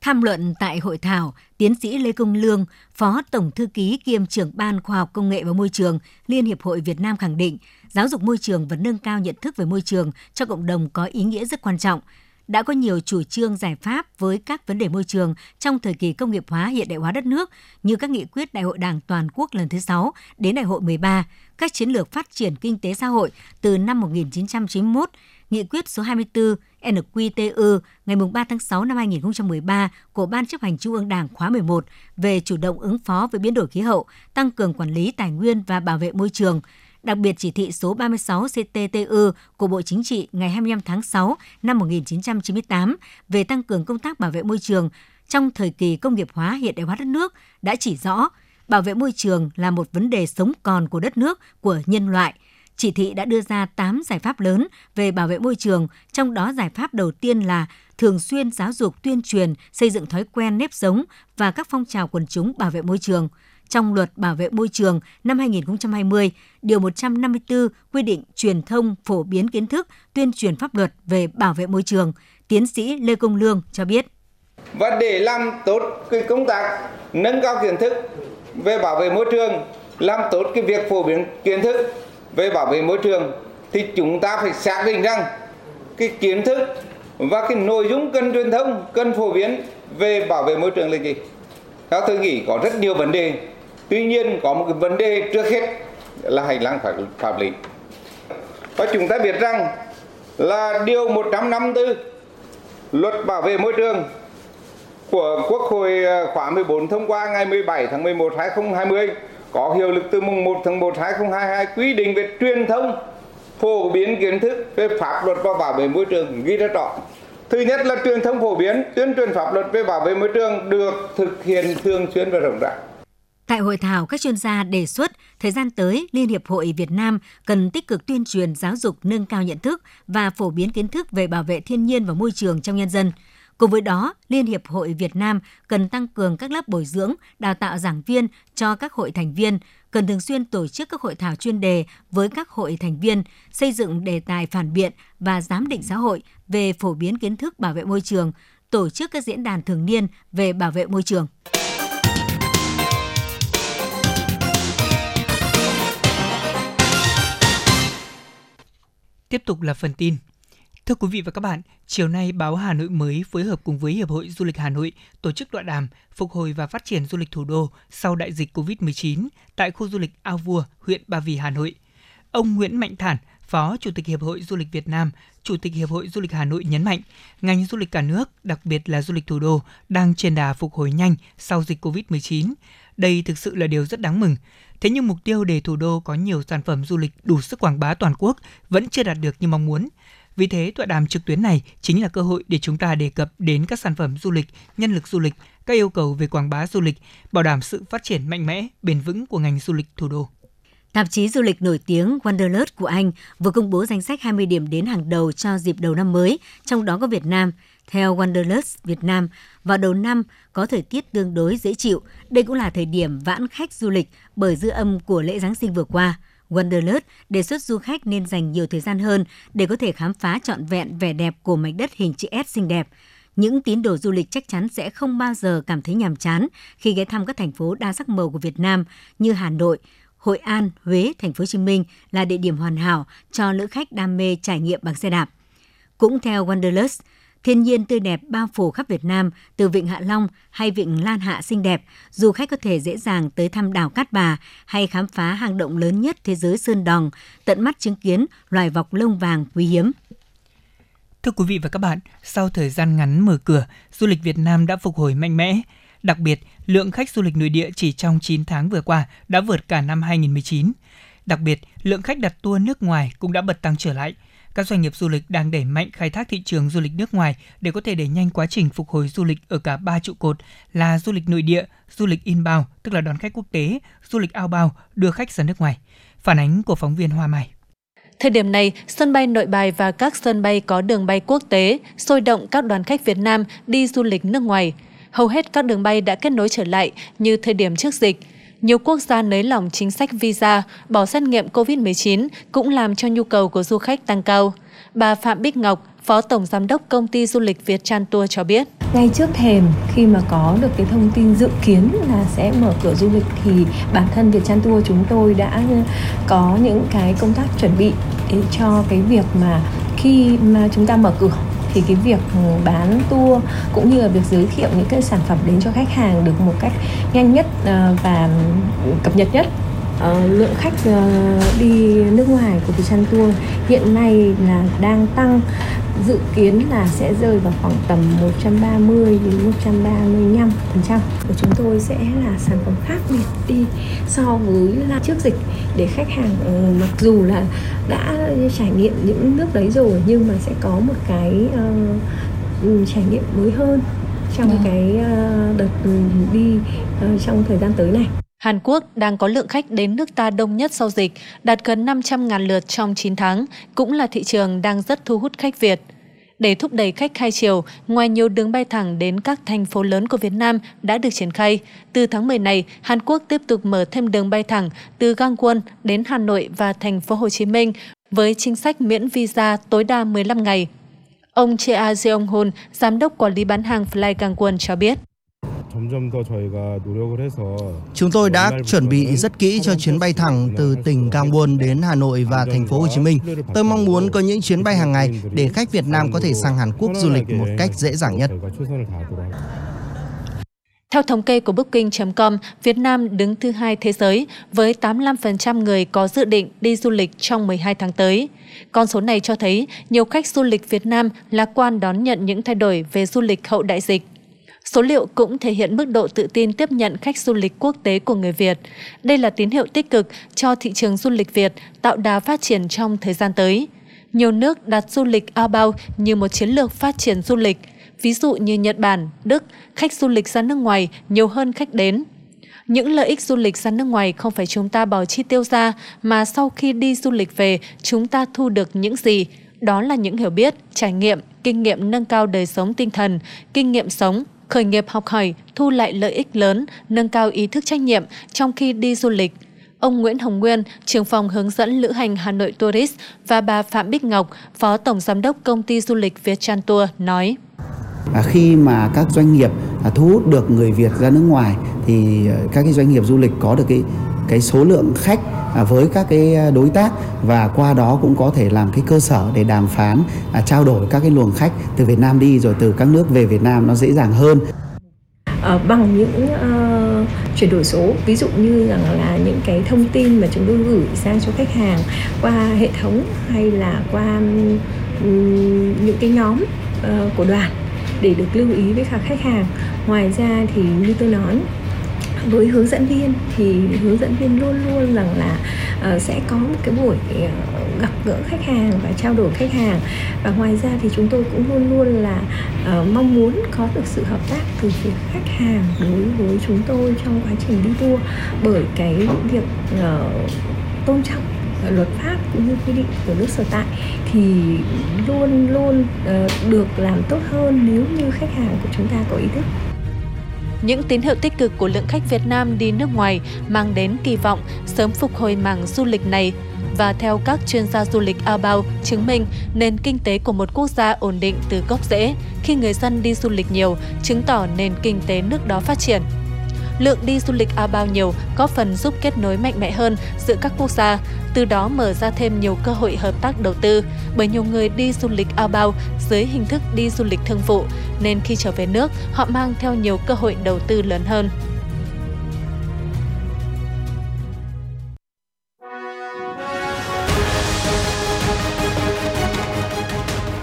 Tham luận tại hội thảo, tiến sĩ Lê Công Lương, Phó Tổng Thư ký kiêm trưởng Ban Khoa học Công nghệ và Môi trường Liên hiệp hội Việt Nam khẳng định, giáo dục môi trường và nâng cao nhận thức về môi trường cho cộng đồng có ý nghĩa rất quan trọng. Đã có nhiều chủ trương giải pháp với các vấn đề môi trường trong thời kỳ công nghiệp hóa hiện đại hóa đất nước như các nghị quyết Đại hội Đảng toàn quốc lần thứ 6 đến Đại hội 13, các chiến lược phát triển kinh tế xã hội từ năm 1991 Nghị quyết số 24 NQTU ngày 3 tháng 6 năm 2013 của Ban chấp hành Trung ương Đảng khóa 11 về chủ động ứng phó với biến đổi khí hậu, tăng cường quản lý tài nguyên và bảo vệ môi trường, đặc biệt chỉ thị số 36 CTTU của Bộ Chính trị ngày 25 tháng 6 năm 1998 về tăng cường công tác bảo vệ môi trường trong thời kỳ công nghiệp hóa hiện đại hóa đất nước đã chỉ rõ bảo vệ môi trường là một vấn đề sống còn của đất nước, của nhân loại – chỉ thị đã đưa ra 8 giải pháp lớn về bảo vệ môi trường, trong đó giải pháp đầu tiên là thường xuyên giáo dục tuyên truyền, xây dựng thói quen nếp sống và các phong trào quần chúng bảo vệ môi trường. Trong luật bảo vệ môi trường năm 2020, Điều 154 quy định truyền thông phổ biến kiến thức, tuyên truyền pháp luật về bảo vệ môi trường. Tiến sĩ Lê Công Lương cho biết. Và để làm tốt cái công tác nâng cao kiến thức về bảo vệ môi trường, làm tốt cái việc phổ biến kiến thức về bảo vệ môi trường thì chúng ta phải xác định rằng cái kiến thức và cái nội dung cần truyền thông, cần phổ biến về bảo vệ môi trường là gì? Theo tôi nghĩ có rất nhiều vấn đề. Tuy nhiên có một cái vấn đề trước hết là hành lang pháp, pháp lý. Và chúng ta biết rằng là điều 154 luật bảo vệ môi trường của Quốc hội à, khóa 14 thông qua ngày 17 tháng 11 2020 có hiệu lực từ mùng 1 tháng 1 2022 quy định về truyền thông phổ biến kiến thức về pháp luật và bảo vệ môi trường ghi rất rõ. Thứ nhất là truyền thông phổ biến, tuyên truyền pháp luật về bảo vệ môi trường được thực hiện thường xuyên và rộng rãi. Tại hội thảo, các chuyên gia đề xuất thời gian tới Liên hiệp hội Việt Nam cần tích cực tuyên truyền giáo dục nâng cao nhận thức và phổ biến kiến thức về bảo vệ thiên nhiên và môi trường trong nhân dân – Cùng với đó, Liên hiệp hội Việt Nam cần tăng cường các lớp bồi dưỡng, đào tạo giảng viên cho các hội thành viên, cần thường xuyên tổ chức các hội thảo chuyên đề với các hội thành viên, xây dựng đề tài phản biện và giám định xã hội về phổ biến kiến thức bảo vệ môi trường, tổ chức các diễn đàn thường niên về bảo vệ môi trường. Tiếp tục là phần tin. Thưa quý vị và các bạn, chiều nay báo Hà Nội mới phối hợp cùng với Hiệp hội Du lịch Hà Nội tổ chức tọa đàm phục hồi và phát triển du lịch thủ đô sau đại dịch COVID-19 tại khu du lịch Ao Vua, huyện Ba Vì, Hà Nội. Ông Nguyễn Mạnh Thản, Phó Chủ tịch Hiệp hội Du lịch Việt Nam, Chủ tịch Hiệp hội Du lịch Hà Nội nhấn mạnh, ngành du lịch cả nước, đặc biệt là du lịch thủ đô, đang trên đà phục hồi nhanh sau dịch COVID-19. Đây thực sự là điều rất đáng mừng. Thế nhưng mục tiêu để thủ đô có nhiều sản phẩm du lịch đủ sức quảng bá toàn quốc vẫn chưa đạt được như mong muốn. Vì thế, tọa đàm trực tuyến này chính là cơ hội để chúng ta đề cập đến các sản phẩm du lịch, nhân lực du lịch, các yêu cầu về quảng bá du lịch, bảo đảm sự phát triển mạnh mẽ, bền vững của ngành du lịch thủ đô. Tạp chí du lịch nổi tiếng Wanderlust của Anh vừa công bố danh sách 20 điểm đến hàng đầu cho dịp đầu năm mới, trong đó có Việt Nam. Theo Wanderlust Việt Nam, vào đầu năm có thời tiết tương đối dễ chịu. Đây cũng là thời điểm vãn khách du lịch bởi dư âm của lễ Giáng sinh vừa qua. Wanderlust đề xuất du khách nên dành nhiều thời gian hơn để có thể khám phá trọn vẹn vẻ đẹp của mảnh đất hình chữ S xinh đẹp. Những tín đồ du lịch chắc chắn sẽ không bao giờ cảm thấy nhàm chán khi ghé thăm các thành phố đa sắc màu của Việt Nam như Hà Nội, Hội An, Huế, Thành phố Hồ Chí Minh là địa điểm hoàn hảo cho lữ khách đam mê trải nghiệm bằng xe đạp. Cũng theo Wanderlust, Thiên nhiên tươi đẹp bao phủ khắp Việt Nam, từ Vịnh Hạ Long hay Vịnh Lan Hạ xinh đẹp, du khách có thể dễ dàng tới thăm đảo Cát Bà hay khám phá hang động lớn nhất thế giới Sơn Đòn, tận mắt chứng kiến loài vọc lông vàng quý hiếm. Thưa quý vị và các bạn, sau thời gian ngắn mở cửa, du lịch Việt Nam đã phục hồi mạnh mẽ. Đặc biệt, lượng khách du lịch nội địa chỉ trong 9 tháng vừa qua đã vượt cả năm 2019. Đặc biệt, lượng khách đặt tour nước ngoài cũng đã bật tăng trở lại – các doanh nghiệp du lịch đang đẩy mạnh khai thác thị trường du lịch nước ngoài để có thể đẩy nhanh quá trình phục hồi du lịch ở cả ba trụ cột là du lịch nội địa, du lịch inbound tức là đón khách quốc tế, du lịch outbound đưa khách ra nước ngoài. Phản ánh của phóng viên Hoa Mai. Thời điểm này, sân bay nội bài và các sân bay có đường bay quốc tế sôi động các đoàn khách Việt Nam đi du lịch nước ngoài. Hầu hết các đường bay đã kết nối trở lại như thời điểm trước dịch – nhiều quốc gia nới lỏng chính sách visa, bỏ xét nghiệm COVID-19 cũng làm cho nhu cầu của du khách tăng cao. Bà Phạm Bích Ngọc, Phó Tổng Giám đốc Công ty Du lịch Việt Tran Tour cho biết. Ngay trước thềm khi mà có được cái thông tin dự kiến là sẽ mở cửa du lịch thì bản thân Việt Tran Tour chúng tôi đã ờ, có những cái công tác chuẩn bị để cho cái việc mà khi mà chúng ta mở cửa thì cái việc bán tour cũng như là việc giới thiệu những cái sản phẩm đến cho khách hàng được một cách nhanh nhất ờ, và cập nhật nhất Uh, lượng khách uh, đi nước ngoài của Vietjet Tour hiện nay là đang tăng dự kiến là sẽ rơi vào khoảng tầm 130 đến 135 phần trăm của chúng tôi sẽ là sản phẩm khác biệt đi so với là trước dịch để khách hàng uh, mặc dù là đã trải nghiệm những nước đấy rồi nhưng mà sẽ có một cái uh, trải nghiệm mới hơn trong à. cái uh, đợt đi uh, trong thời gian tới này Hàn Quốc đang có lượng khách đến nước ta đông nhất sau dịch, đạt gần 500.000 lượt trong 9 tháng, cũng là thị trường đang rất thu hút khách Việt. Để thúc đẩy khách hai chiều, ngoài nhiều đường bay thẳng đến các thành phố lớn của Việt Nam đã được triển khai, từ tháng 10 này, Hàn Quốc tiếp tục mở thêm đường bay thẳng từ Gangwon đến Hà Nội và thành phố Hồ Chí Minh với chính sách miễn visa tối đa 15 ngày. Ông Chea Jeong-hun, giám đốc quản lý bán hàng Fly Gangwon cho biết. Chúng tôi đã chuẩn bị rất kỹ cho chuyến bay thẳng từ tỉnh Gangwon đến Hà Nội và thành phố Hồ Chí Minh. Tôi mong muốn có những chuyến bay hàng ngày để khách Việt Nam có thể sang Hàn Quốc du lịch một cách dễ dàng nhất. Theo thống kê của Booking.com, Việt Nam đứng thứ hai thế giới với 85% người có dự định đi du lịch trong 12 tháng tới. Con số này cho thấy nhiều khách du lịch Việt Nam lạc quan đón nhận những thay đổi về du lịch hậu đại dịch. Số liệu cũng thể hiện mức độ tự tin tiếp nhận khách du lịch quốc tế của người Việt. Đây là tín hiệu tích cực cho thị trường du lịch Việt tạo đà phát triển trong thời gian tới. Nhiều nước đặt du lịch outbound như một chiến lược phát triển du lịch, ví dụ như Nhật Bản, Đức, khách du lịch ra nước ngoài nhiều hơn khách đến. Những lợi ích du lịch ra nước ngoài không phải chúng ta bỏ chi tiêu ra, mà sau khi đi du lịch về, chúng ta thu được những gì? Đó là những hiểu biết, trải nghiệm, kinh nghiệm nâng cao đời sống tinh thần, kinh nghiệm sống, khởi nghiệp học hỏi, thu lại lợi ích lớn, nâng cao ý thức trách nhiệm trong khi đi du lịch. Ông Nguyễn Hồng Nguyên, trưởng phòng hướng dẫn lữ hành Hà Nội Tourist và bà Phạm Bích Ngọc, phó tổng giám đốc công ty du lịch Vietchan Tour nói. À, khi mà các doanh nghiệp à, thu hút được người Việt ra nước ngoài thì à, các cái doanh nghiệp du lịch có được cái cái số lượng khách À, với các cái à, đối tác và qua đó cũng có thể làm cái cơ sở để đàm phán à, trao đổi các cái luồng khách từ Việt Nam đi rồi từ các nước về Việt Nam nó dễ dàng hơn. À, bằng những uh, chuyển đổi số ví dụ như rằng là những cái thông tin mà chúng tôi gửi sang cho khách hàng qua hệ thống hay là qua um, những cái nhóm uh, của đoàn để được lưu ý với các khách hàng ngoài ra thì như tôi nói với hướng dẫn viên thì hướng dẫn viên luôn luôn rằng là uh, sẽ có một cái buổi uh, gặp gỡ khách hàng và trao đổi khách hàng. Và ngoài ra thì chúng tôi cũng luôn luôn là uh, mong muốn có được sự hợp tác từ phía khách hàng đối với chúng tôi trong quá trình đi tour. Bởi cái việc uh, tôn trọng luật pháp cũng như quy định của nước sở tại thì luôn luôn uh, được làm tốt hơn nếu như khách hàng của chúng ta có ý thức những tín hiệu tích cực của lượng khách Việt Nam đi nước ngoài mang đến kỳ vọng sớm phục hồi mảng du lịch này. Và theo các chuyên gia du lịch outbound chứng minh nền kinh tế của một quốc gia ổn định từ gốc rễ khi người dân đi du lịch nhiều, chứng tỏ nền kinh tế nước đó phát triển lượng đi du lịch à outbound nhiều có phần giúp kết nối mạnh mẽ hơn giữa các quốc gia, từ đó mở ra thêm nhiều cơ hội hợp tác đầu tư, bởi nhiều người đi du lịch à outbound dưới hình thức đi du lịch thương vụ, nên khi trở về nước, họ mang theo nhiều cơ hội đầu tư lớn hơn.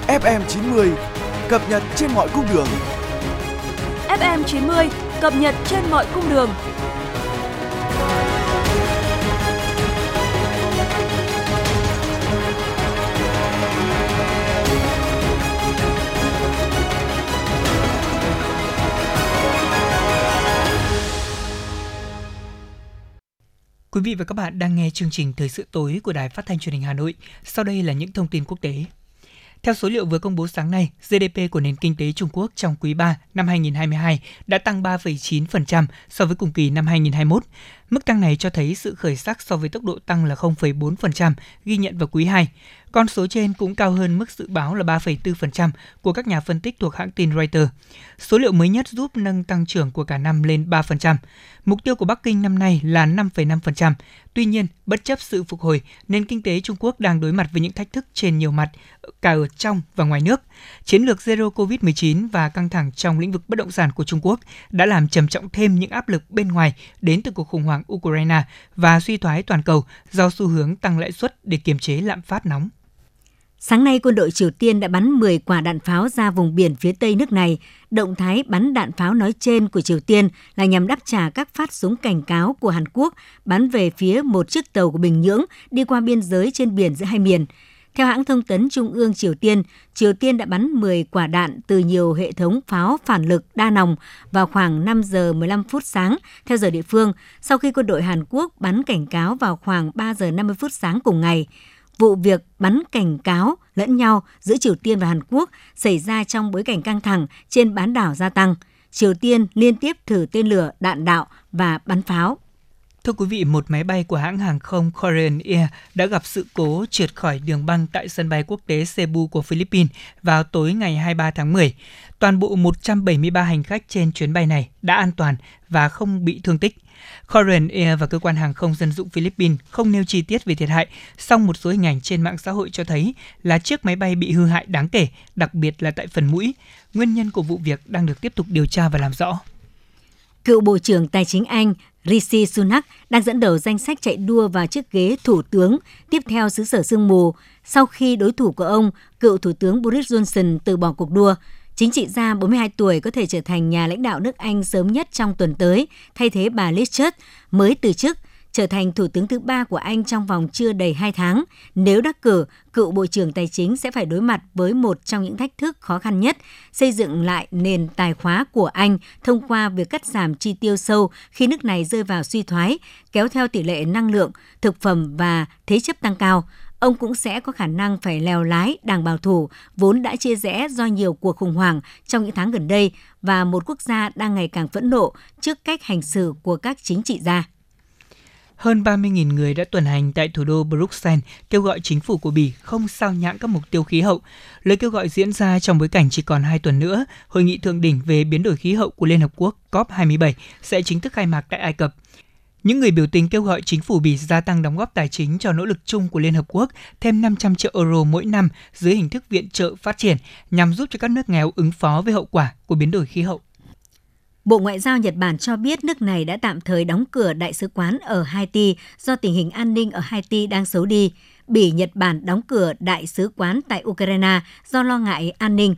FM90 cập nhật trên mọi cung đường. FM90 cập nhật trên mọi cung đường. Quý vị và các bạn đang nghe chương trình Thời sự tối của Đài Phát thanh Truyền hình Hà Nội. Sau đây là những thông tin quốc tế. Theo số liệu vừa công bố sáng nay, GDP của nền kinh tế Trung Quốc trong quý 3 năm 2022 đã tăng 3,9% so với cùng kỳ năm 2021. Mức tăng này cho thấy sự khởi sắc so với tốc độ tăng là 0,4% ghi nhận vào quý 2. Con số trên cũng cao hơn mức dự báo là 3,4% của các nhà phân tích thuộc hãng tin Reuters. Số liệu mới nhất giúp nâng tăng trưởng của cả năm lên 3%. Mục tiêu của Bắc Kinh năm nay là 5,5%. Tuy nhiên, bất chấp sự phục hồi, nền kinh tế Trung Quốc đang đối mặt với những thách thức trên nhiều mặt, cả ở trong và ngoài nước. Chiến lược Zero COVID-19 và căng thẳng trong lĩnh vực bất động sản của Trung Quốc đã làm trầm trọng thêm những áp lực bên ngoài đến từ cuộc khủng hoảng Ukraine và suy thoái toàn cầu do xu hướng tăng lãi suất để kiềm chế lạm phát nóng. Sáng nay, quân đội Triều Tiên đã bắn 10 quả đạn pháo ra vùng biển phía tây nước này. Động thái bắn đạn pháo nói trên của Triều Tiên là nhằm đáp trả các phát súng cảnh cáo của Hàn Quốc bắn về phía một chiếc tàu của Bình Nhưỡng đi qua biên giới trên biển giữa hai miền. Theo hãng thông tấn Trung ương Triều Tiên, Triều Tiên đã bắn 10 quả đạn từ nhiều hệ thống pháo phản lực đa nòng vào khoảng 5 giờ 15 phút sáng theo giờ địa phương, sau khi quân đội Hàn Quốc bắn cảnh cáo vào khoảng 3 giờ 50 phút sáng cùng ngày. Vụ việc bắn cảnh cáo lẫn nhau giữa Triều Tiên và Hàn Quốc xảy ra trong bối cảnh căng thẳng trên bán đảo gia tăng. Triều Tiên liên tiếp thử tên lửa, đạn đạo và bắn pháo. Thưa quý vị, một máy bay của hãng hàng không Korean Air đã gặp sự cố trượt khỏi đường băng tại sân bay quốc tế Cebu của Philippines vào tối ngày 23 tháng 10. Toàn bộ 173 hành khách trên chuyến bay này đã an toàn và không bị thương tích. Korean Air và cơ quan hàng không dân dụng Philippines không nêu chi tiết về thiệt hại, song một số hình ảnh trên mạng xã hội cho thấy là chiếc máy bay bị hư hại đáng kể, đặc biệt là tại phần mũi. Nguyên nhân của vụ việc đang được tiếp tục điều tra và làm rõ. Cựu Bộ trưởng Tài chính Anh Rishi Sunak đang dẫn đầu danh sách chạy đua vào chiếc ghế thủ tướng tiếp theo xứ sở sương mù sau khi đối thủ của ông, cựu Thủ tướng Boris Johnson từ bỏ cuộc đua. Chính trị gia 42 tuổi có thể trở thành nhà lãnh đạo nước Anh sớm nhất trong tuần tới, thay thế bà Liz Truss mới từ chức trở thành thủ tướng thứ ba của Anh trong vòng chưa đầy 2 tháng. Nếu đắc cử, cựu Bộ trưởng Tài chính sẽ phải đối mặt với một trong những thách thức khó khăn nhất, xây dựng lại nền tài khóa của Anh thông qua việc cắt giảm chi tiêu sâu khi nước này rơi vào suy thoái, kéo theo tỷ lệ năng lượng, thực phẩm và thế chấp tăng cao ông cũng sẽ có khả năng phải lèo lái đảng bảo thủ vốn đã chia rẽ do nhiều cuộc khủng hoảng trong những tháng gần đây và một quốc gia đang ngày càng phẫn nộ trước cách hành xử của các chính trị gia hơn 30.000 người đã tuần hành tại thủ đô Bruxelles kêu gọi chính phủ của Bỉ không sao nhãn các mục tiêu khí hậu. Lời kêu gọi diễn ra trong bối cảnh chỉ còn 2 tuần nữa, Hội nghị thượng đỉnh về biến đổi khí hậu của Liên Hợp Quốc COP27 sẽ chính thức khai mạc tại Ai Cập. Những người biểu tình kêu gọi chính phủ Bỉ gia tăng đóng góp tài chính cho nỗ lực chung của Liên Hợp Quốc, thêm 500 triệu euro mỗi năm dưới hình thức viện trợ phát triển, nhằm giúp cho các nước nghèo ứng phó với hậu quả của biến đổi khí hậu. Bộ Ngoại giao Nhật Bản cho biết nước này đã tạm thời đóng cửa đại sứ quán ở Haiti do tình hình an ninh ở Haiti đang xấu đi. Bỉ Nhật Bản đóng cửa đại sứ quán tại Ukraine do lo ngại an ninh.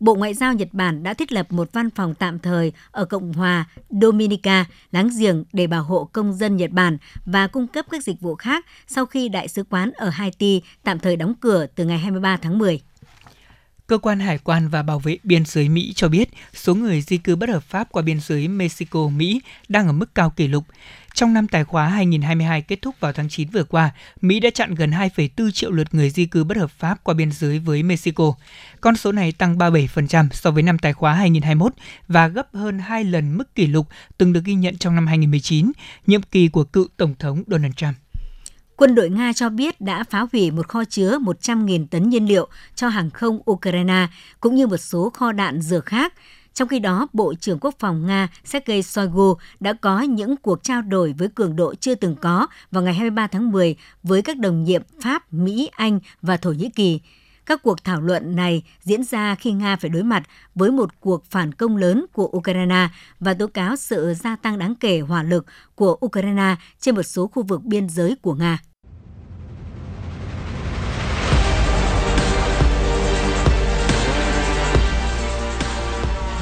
Bộ Ngoại giao Nhật Bản đã thiết lập một văn phòng tạm thời ở Cộng hòa Dominica, láng giềng để bảo hộ công dân Nhật Bản và cung cấp các dịch vụ khác sau khi đại sứ quán ở Haiti tạm thời đóng cửa từ ngày 23 tháng 10. Cơ quan Hải quan và Bảo vệ Biên giới Mỹ cho biết số người di cư bất hợp pháp qua biên giới Mexico-Mỹ đang ở mức cao kỷ lục. Trong năm tài khóa 2022 kết thúc vào tháng 9 vừa qua, Mỹ đã chặn gần 2,4 triệu lượt người di cư bất hợp pháp qua biên giới với Mexico. Con số này tăng 37% so với năm tài khóa 2021 và gấp hơn 2 lần mức kỷ lục từng được ghi nhận trong năm 2019, nhiệm kỳ của cựu Tổng thống Donald Trump. Quân đội Nga cho biết đã phá hủy một kho chứa 100.000 tấn nhiên liệu cho hàng không Ukraine, cũng như một số kho đạn dược khác. Trong khi đó, Bộ trưởng Quốc phòng Nga Sergei Shoigu đã có những cuộc trao đổi với cường độ chưa từng có vào ngày 23 tháng 10 với các đồng nhiệm Pháp, Mỹ, Anh và Thổ Nhĩ Kỳ. Các cuộc thảo luận này diễn ra khi Nga phải đối mặt với một cuộc phản công lớn của Ukraine và tố cáo sự gia tăng đáng kể hỏa lực của Ukraine trên một số khu vực biên giới của Nga.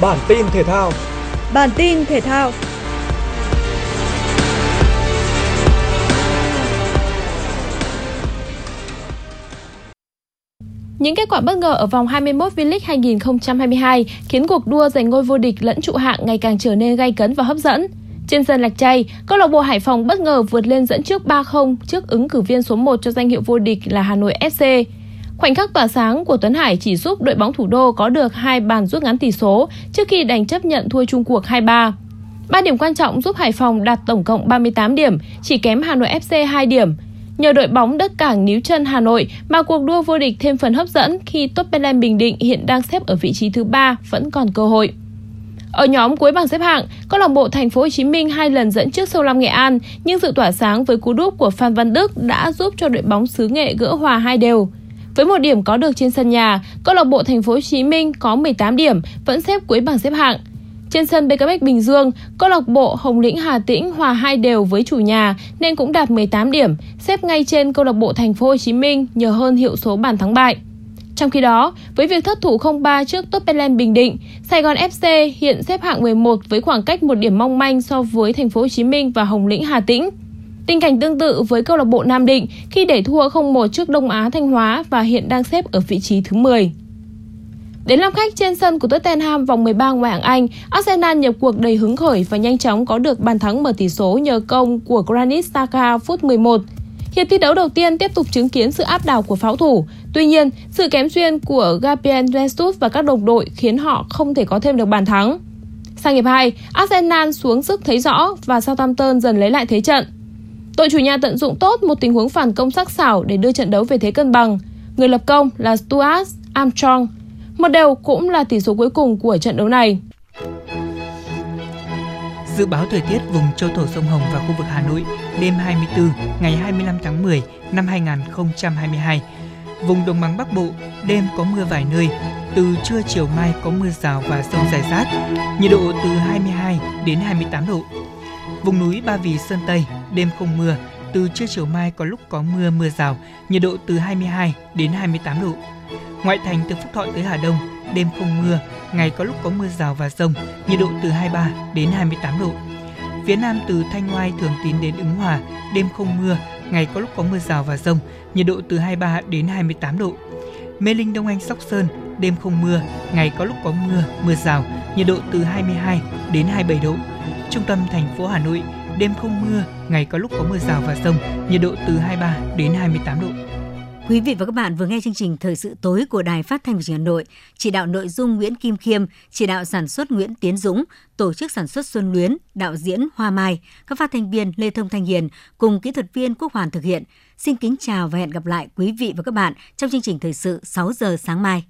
Bản tin thể thao. Bản tin thể thao. Những kết quả bất ngờ ở vòng 21 V-League 2022 khiến cuộc đua giành ngôi vô địch lẫn trụ hạng ngày càng trở nên gay cấn và hấp dẫn. Trên sân Lạch Tray, câu lạc bộ Hải Phòng bất ngờ vượt lên dẫn trước 3-0 trước ứng cử viên số 1 cho danh hiệu vô địch là Hà Nội FC. Khoảnh khắc tỏa sáng của Tuấn Hải chỉ giúp đội bóng thủ đô có được hai bàn rút ngắn tỷ số trước khi đành chấp nhận thua chung cuộc 2-3. Ba điểm quan trọng giúp Hải Phòng đạt tổng cộng 38 điểm, chỉ kém Hà Nội FC 2 điểm. Nhờ đội bóng đất cảng níu chân Hà Nội mà cuộc đua vô địch thêm phần hấp dẫn khi Tottenham Bình Định hiện đang xếp ở vị trí thứ ba vẫn còn cơ hội. Ở nhóm cuối bảng xếp hạng, câu lạc bộ Thành phố Hồ Chí Minh hai lần dẫn trước Sâu Lam Nghệ An, nhưng sự tỏa sáng với cú đúp của Phan Văn Đức đã giúp cho đội bóng xứ Nghệ gỡ hòa hai đều. Với một điểm có được trên sân nhà, câu lạc bộ Thành phố Hồ Chí Minh có 18 điểm, vẫn xếp cuối bảng xếp hạng. Trên sân BKMX Bình Dương, câu lạc bộ Hồng Lĩnh Hà Tĩnh hòa hai đều với chủ nhà nên cũng đạt 18 điểm, xếp ngay trên câu lạc bộ Thành phố Hồ Chí Minh nhờ hơn hiệu số bàn thắng bại. Trong khi đó, với việc thất thủ 0-3 trước Tottenham Bình Định, Sài Gòn FC hiện xếp hạng 11 với khoảng cách một điểm mong manh so với Thành phố Hồ Chí Minh và Hồng Lĩnh Hà Tĩnh. Tình cảnh tương tự với câu lạc bộ Nam Định khi để thua 0-1 trước Đông Á Thanh Hóa và hiện đang xếp ở vị trí thứ 10. Đến làm khách trên sân của Tottenham vòng 13 ngoại hạng Anh, Arsenal nhập cuộc đầy hứng khởi và nhanh chóng có được bàn thắng mở tỷ số nhờ công của Granit Xhaka phút 11. Hiệp thi đấu đầu tiên tiếp tục chứng kiến sự áp đảo của pháo thủ. Tuy nhiên, sự kém duyên của Gabriel Jesus và các đồng đội khiến họ không thể có thêm được bàn thắng. Sang hiệp 2, Arsenal xuống sức thấy rõ và Southampton dần lấy lại thế trận. Đội chủ nhà tận dụng tốt một tình huống phản công sắc sảo để đưa trận đấu về thế cân bằng. Người lập công là Stuart Armstrong. Một đều cũng là tỷ số cuối cùng của trận đấu này. Dự báo thời tiết vùng châu thổ sông Hồng và khu vực Hà Nội đêm 24 ngày 25 tháng 10 năm 2022. Vùng đồng bằng Bắc Bộ đêm có mưa vài nơi, từ trưa chiều mai có mưa rào và rông rải rác, nhiệt độ từ 22 đến 28 độ. Vùng núi Ba Vì Sơn Tây đêm không mưa, từ trưa chiều mai có lúc có mưa mưa rào, nhiệt độ từ 22 đến 28 độ. Ngoại thành từ Phúc Thọ tới Hà Đông, đêm không mưa, ngày có lúc có mưa rào và rông, nhiệt độ từ 23 đến 28 độ. Phía Nam từ Thanh Oai Thường Tín đến Ứng Hòa, đêm không mưa, ngày có lúc có mưa rào và rông, nhiệt độ từ 23 đến 28 độ. Mê Linh Đông Anh Sóc Sơn, đêm không mưa, ngày có lúc có mưa, mưa rào, nhiệt độ từ 22 đến 27 độ. Trung tâm thành phố Hà Nội, đêm không mưa, ngày có lúc có mưa rào và rông, nhiệt độ từ 23 đến 28 độ. Quý vị và các bạn vừa nghe chương trình Thời sự tối của Đài Phát thanh và Truyền hình Hà Nội, chỉ đạo nội dung Nguyễn Kim Khiêm, chỉ đạo sản xuất Nguyễn Tiến Dũng, tổ chức sản xuất Xuân Luyến, đạo diễn Hoa Mai, các phát thanh viên Lê Thông Thanh Hiền cùng kỹ thuật viên Quốc Hoàn thực hiện. Xin kính chào và hẹn gặp lại quý vị và các bạn trong chương trình Thời sự 6 giờ sáng mai.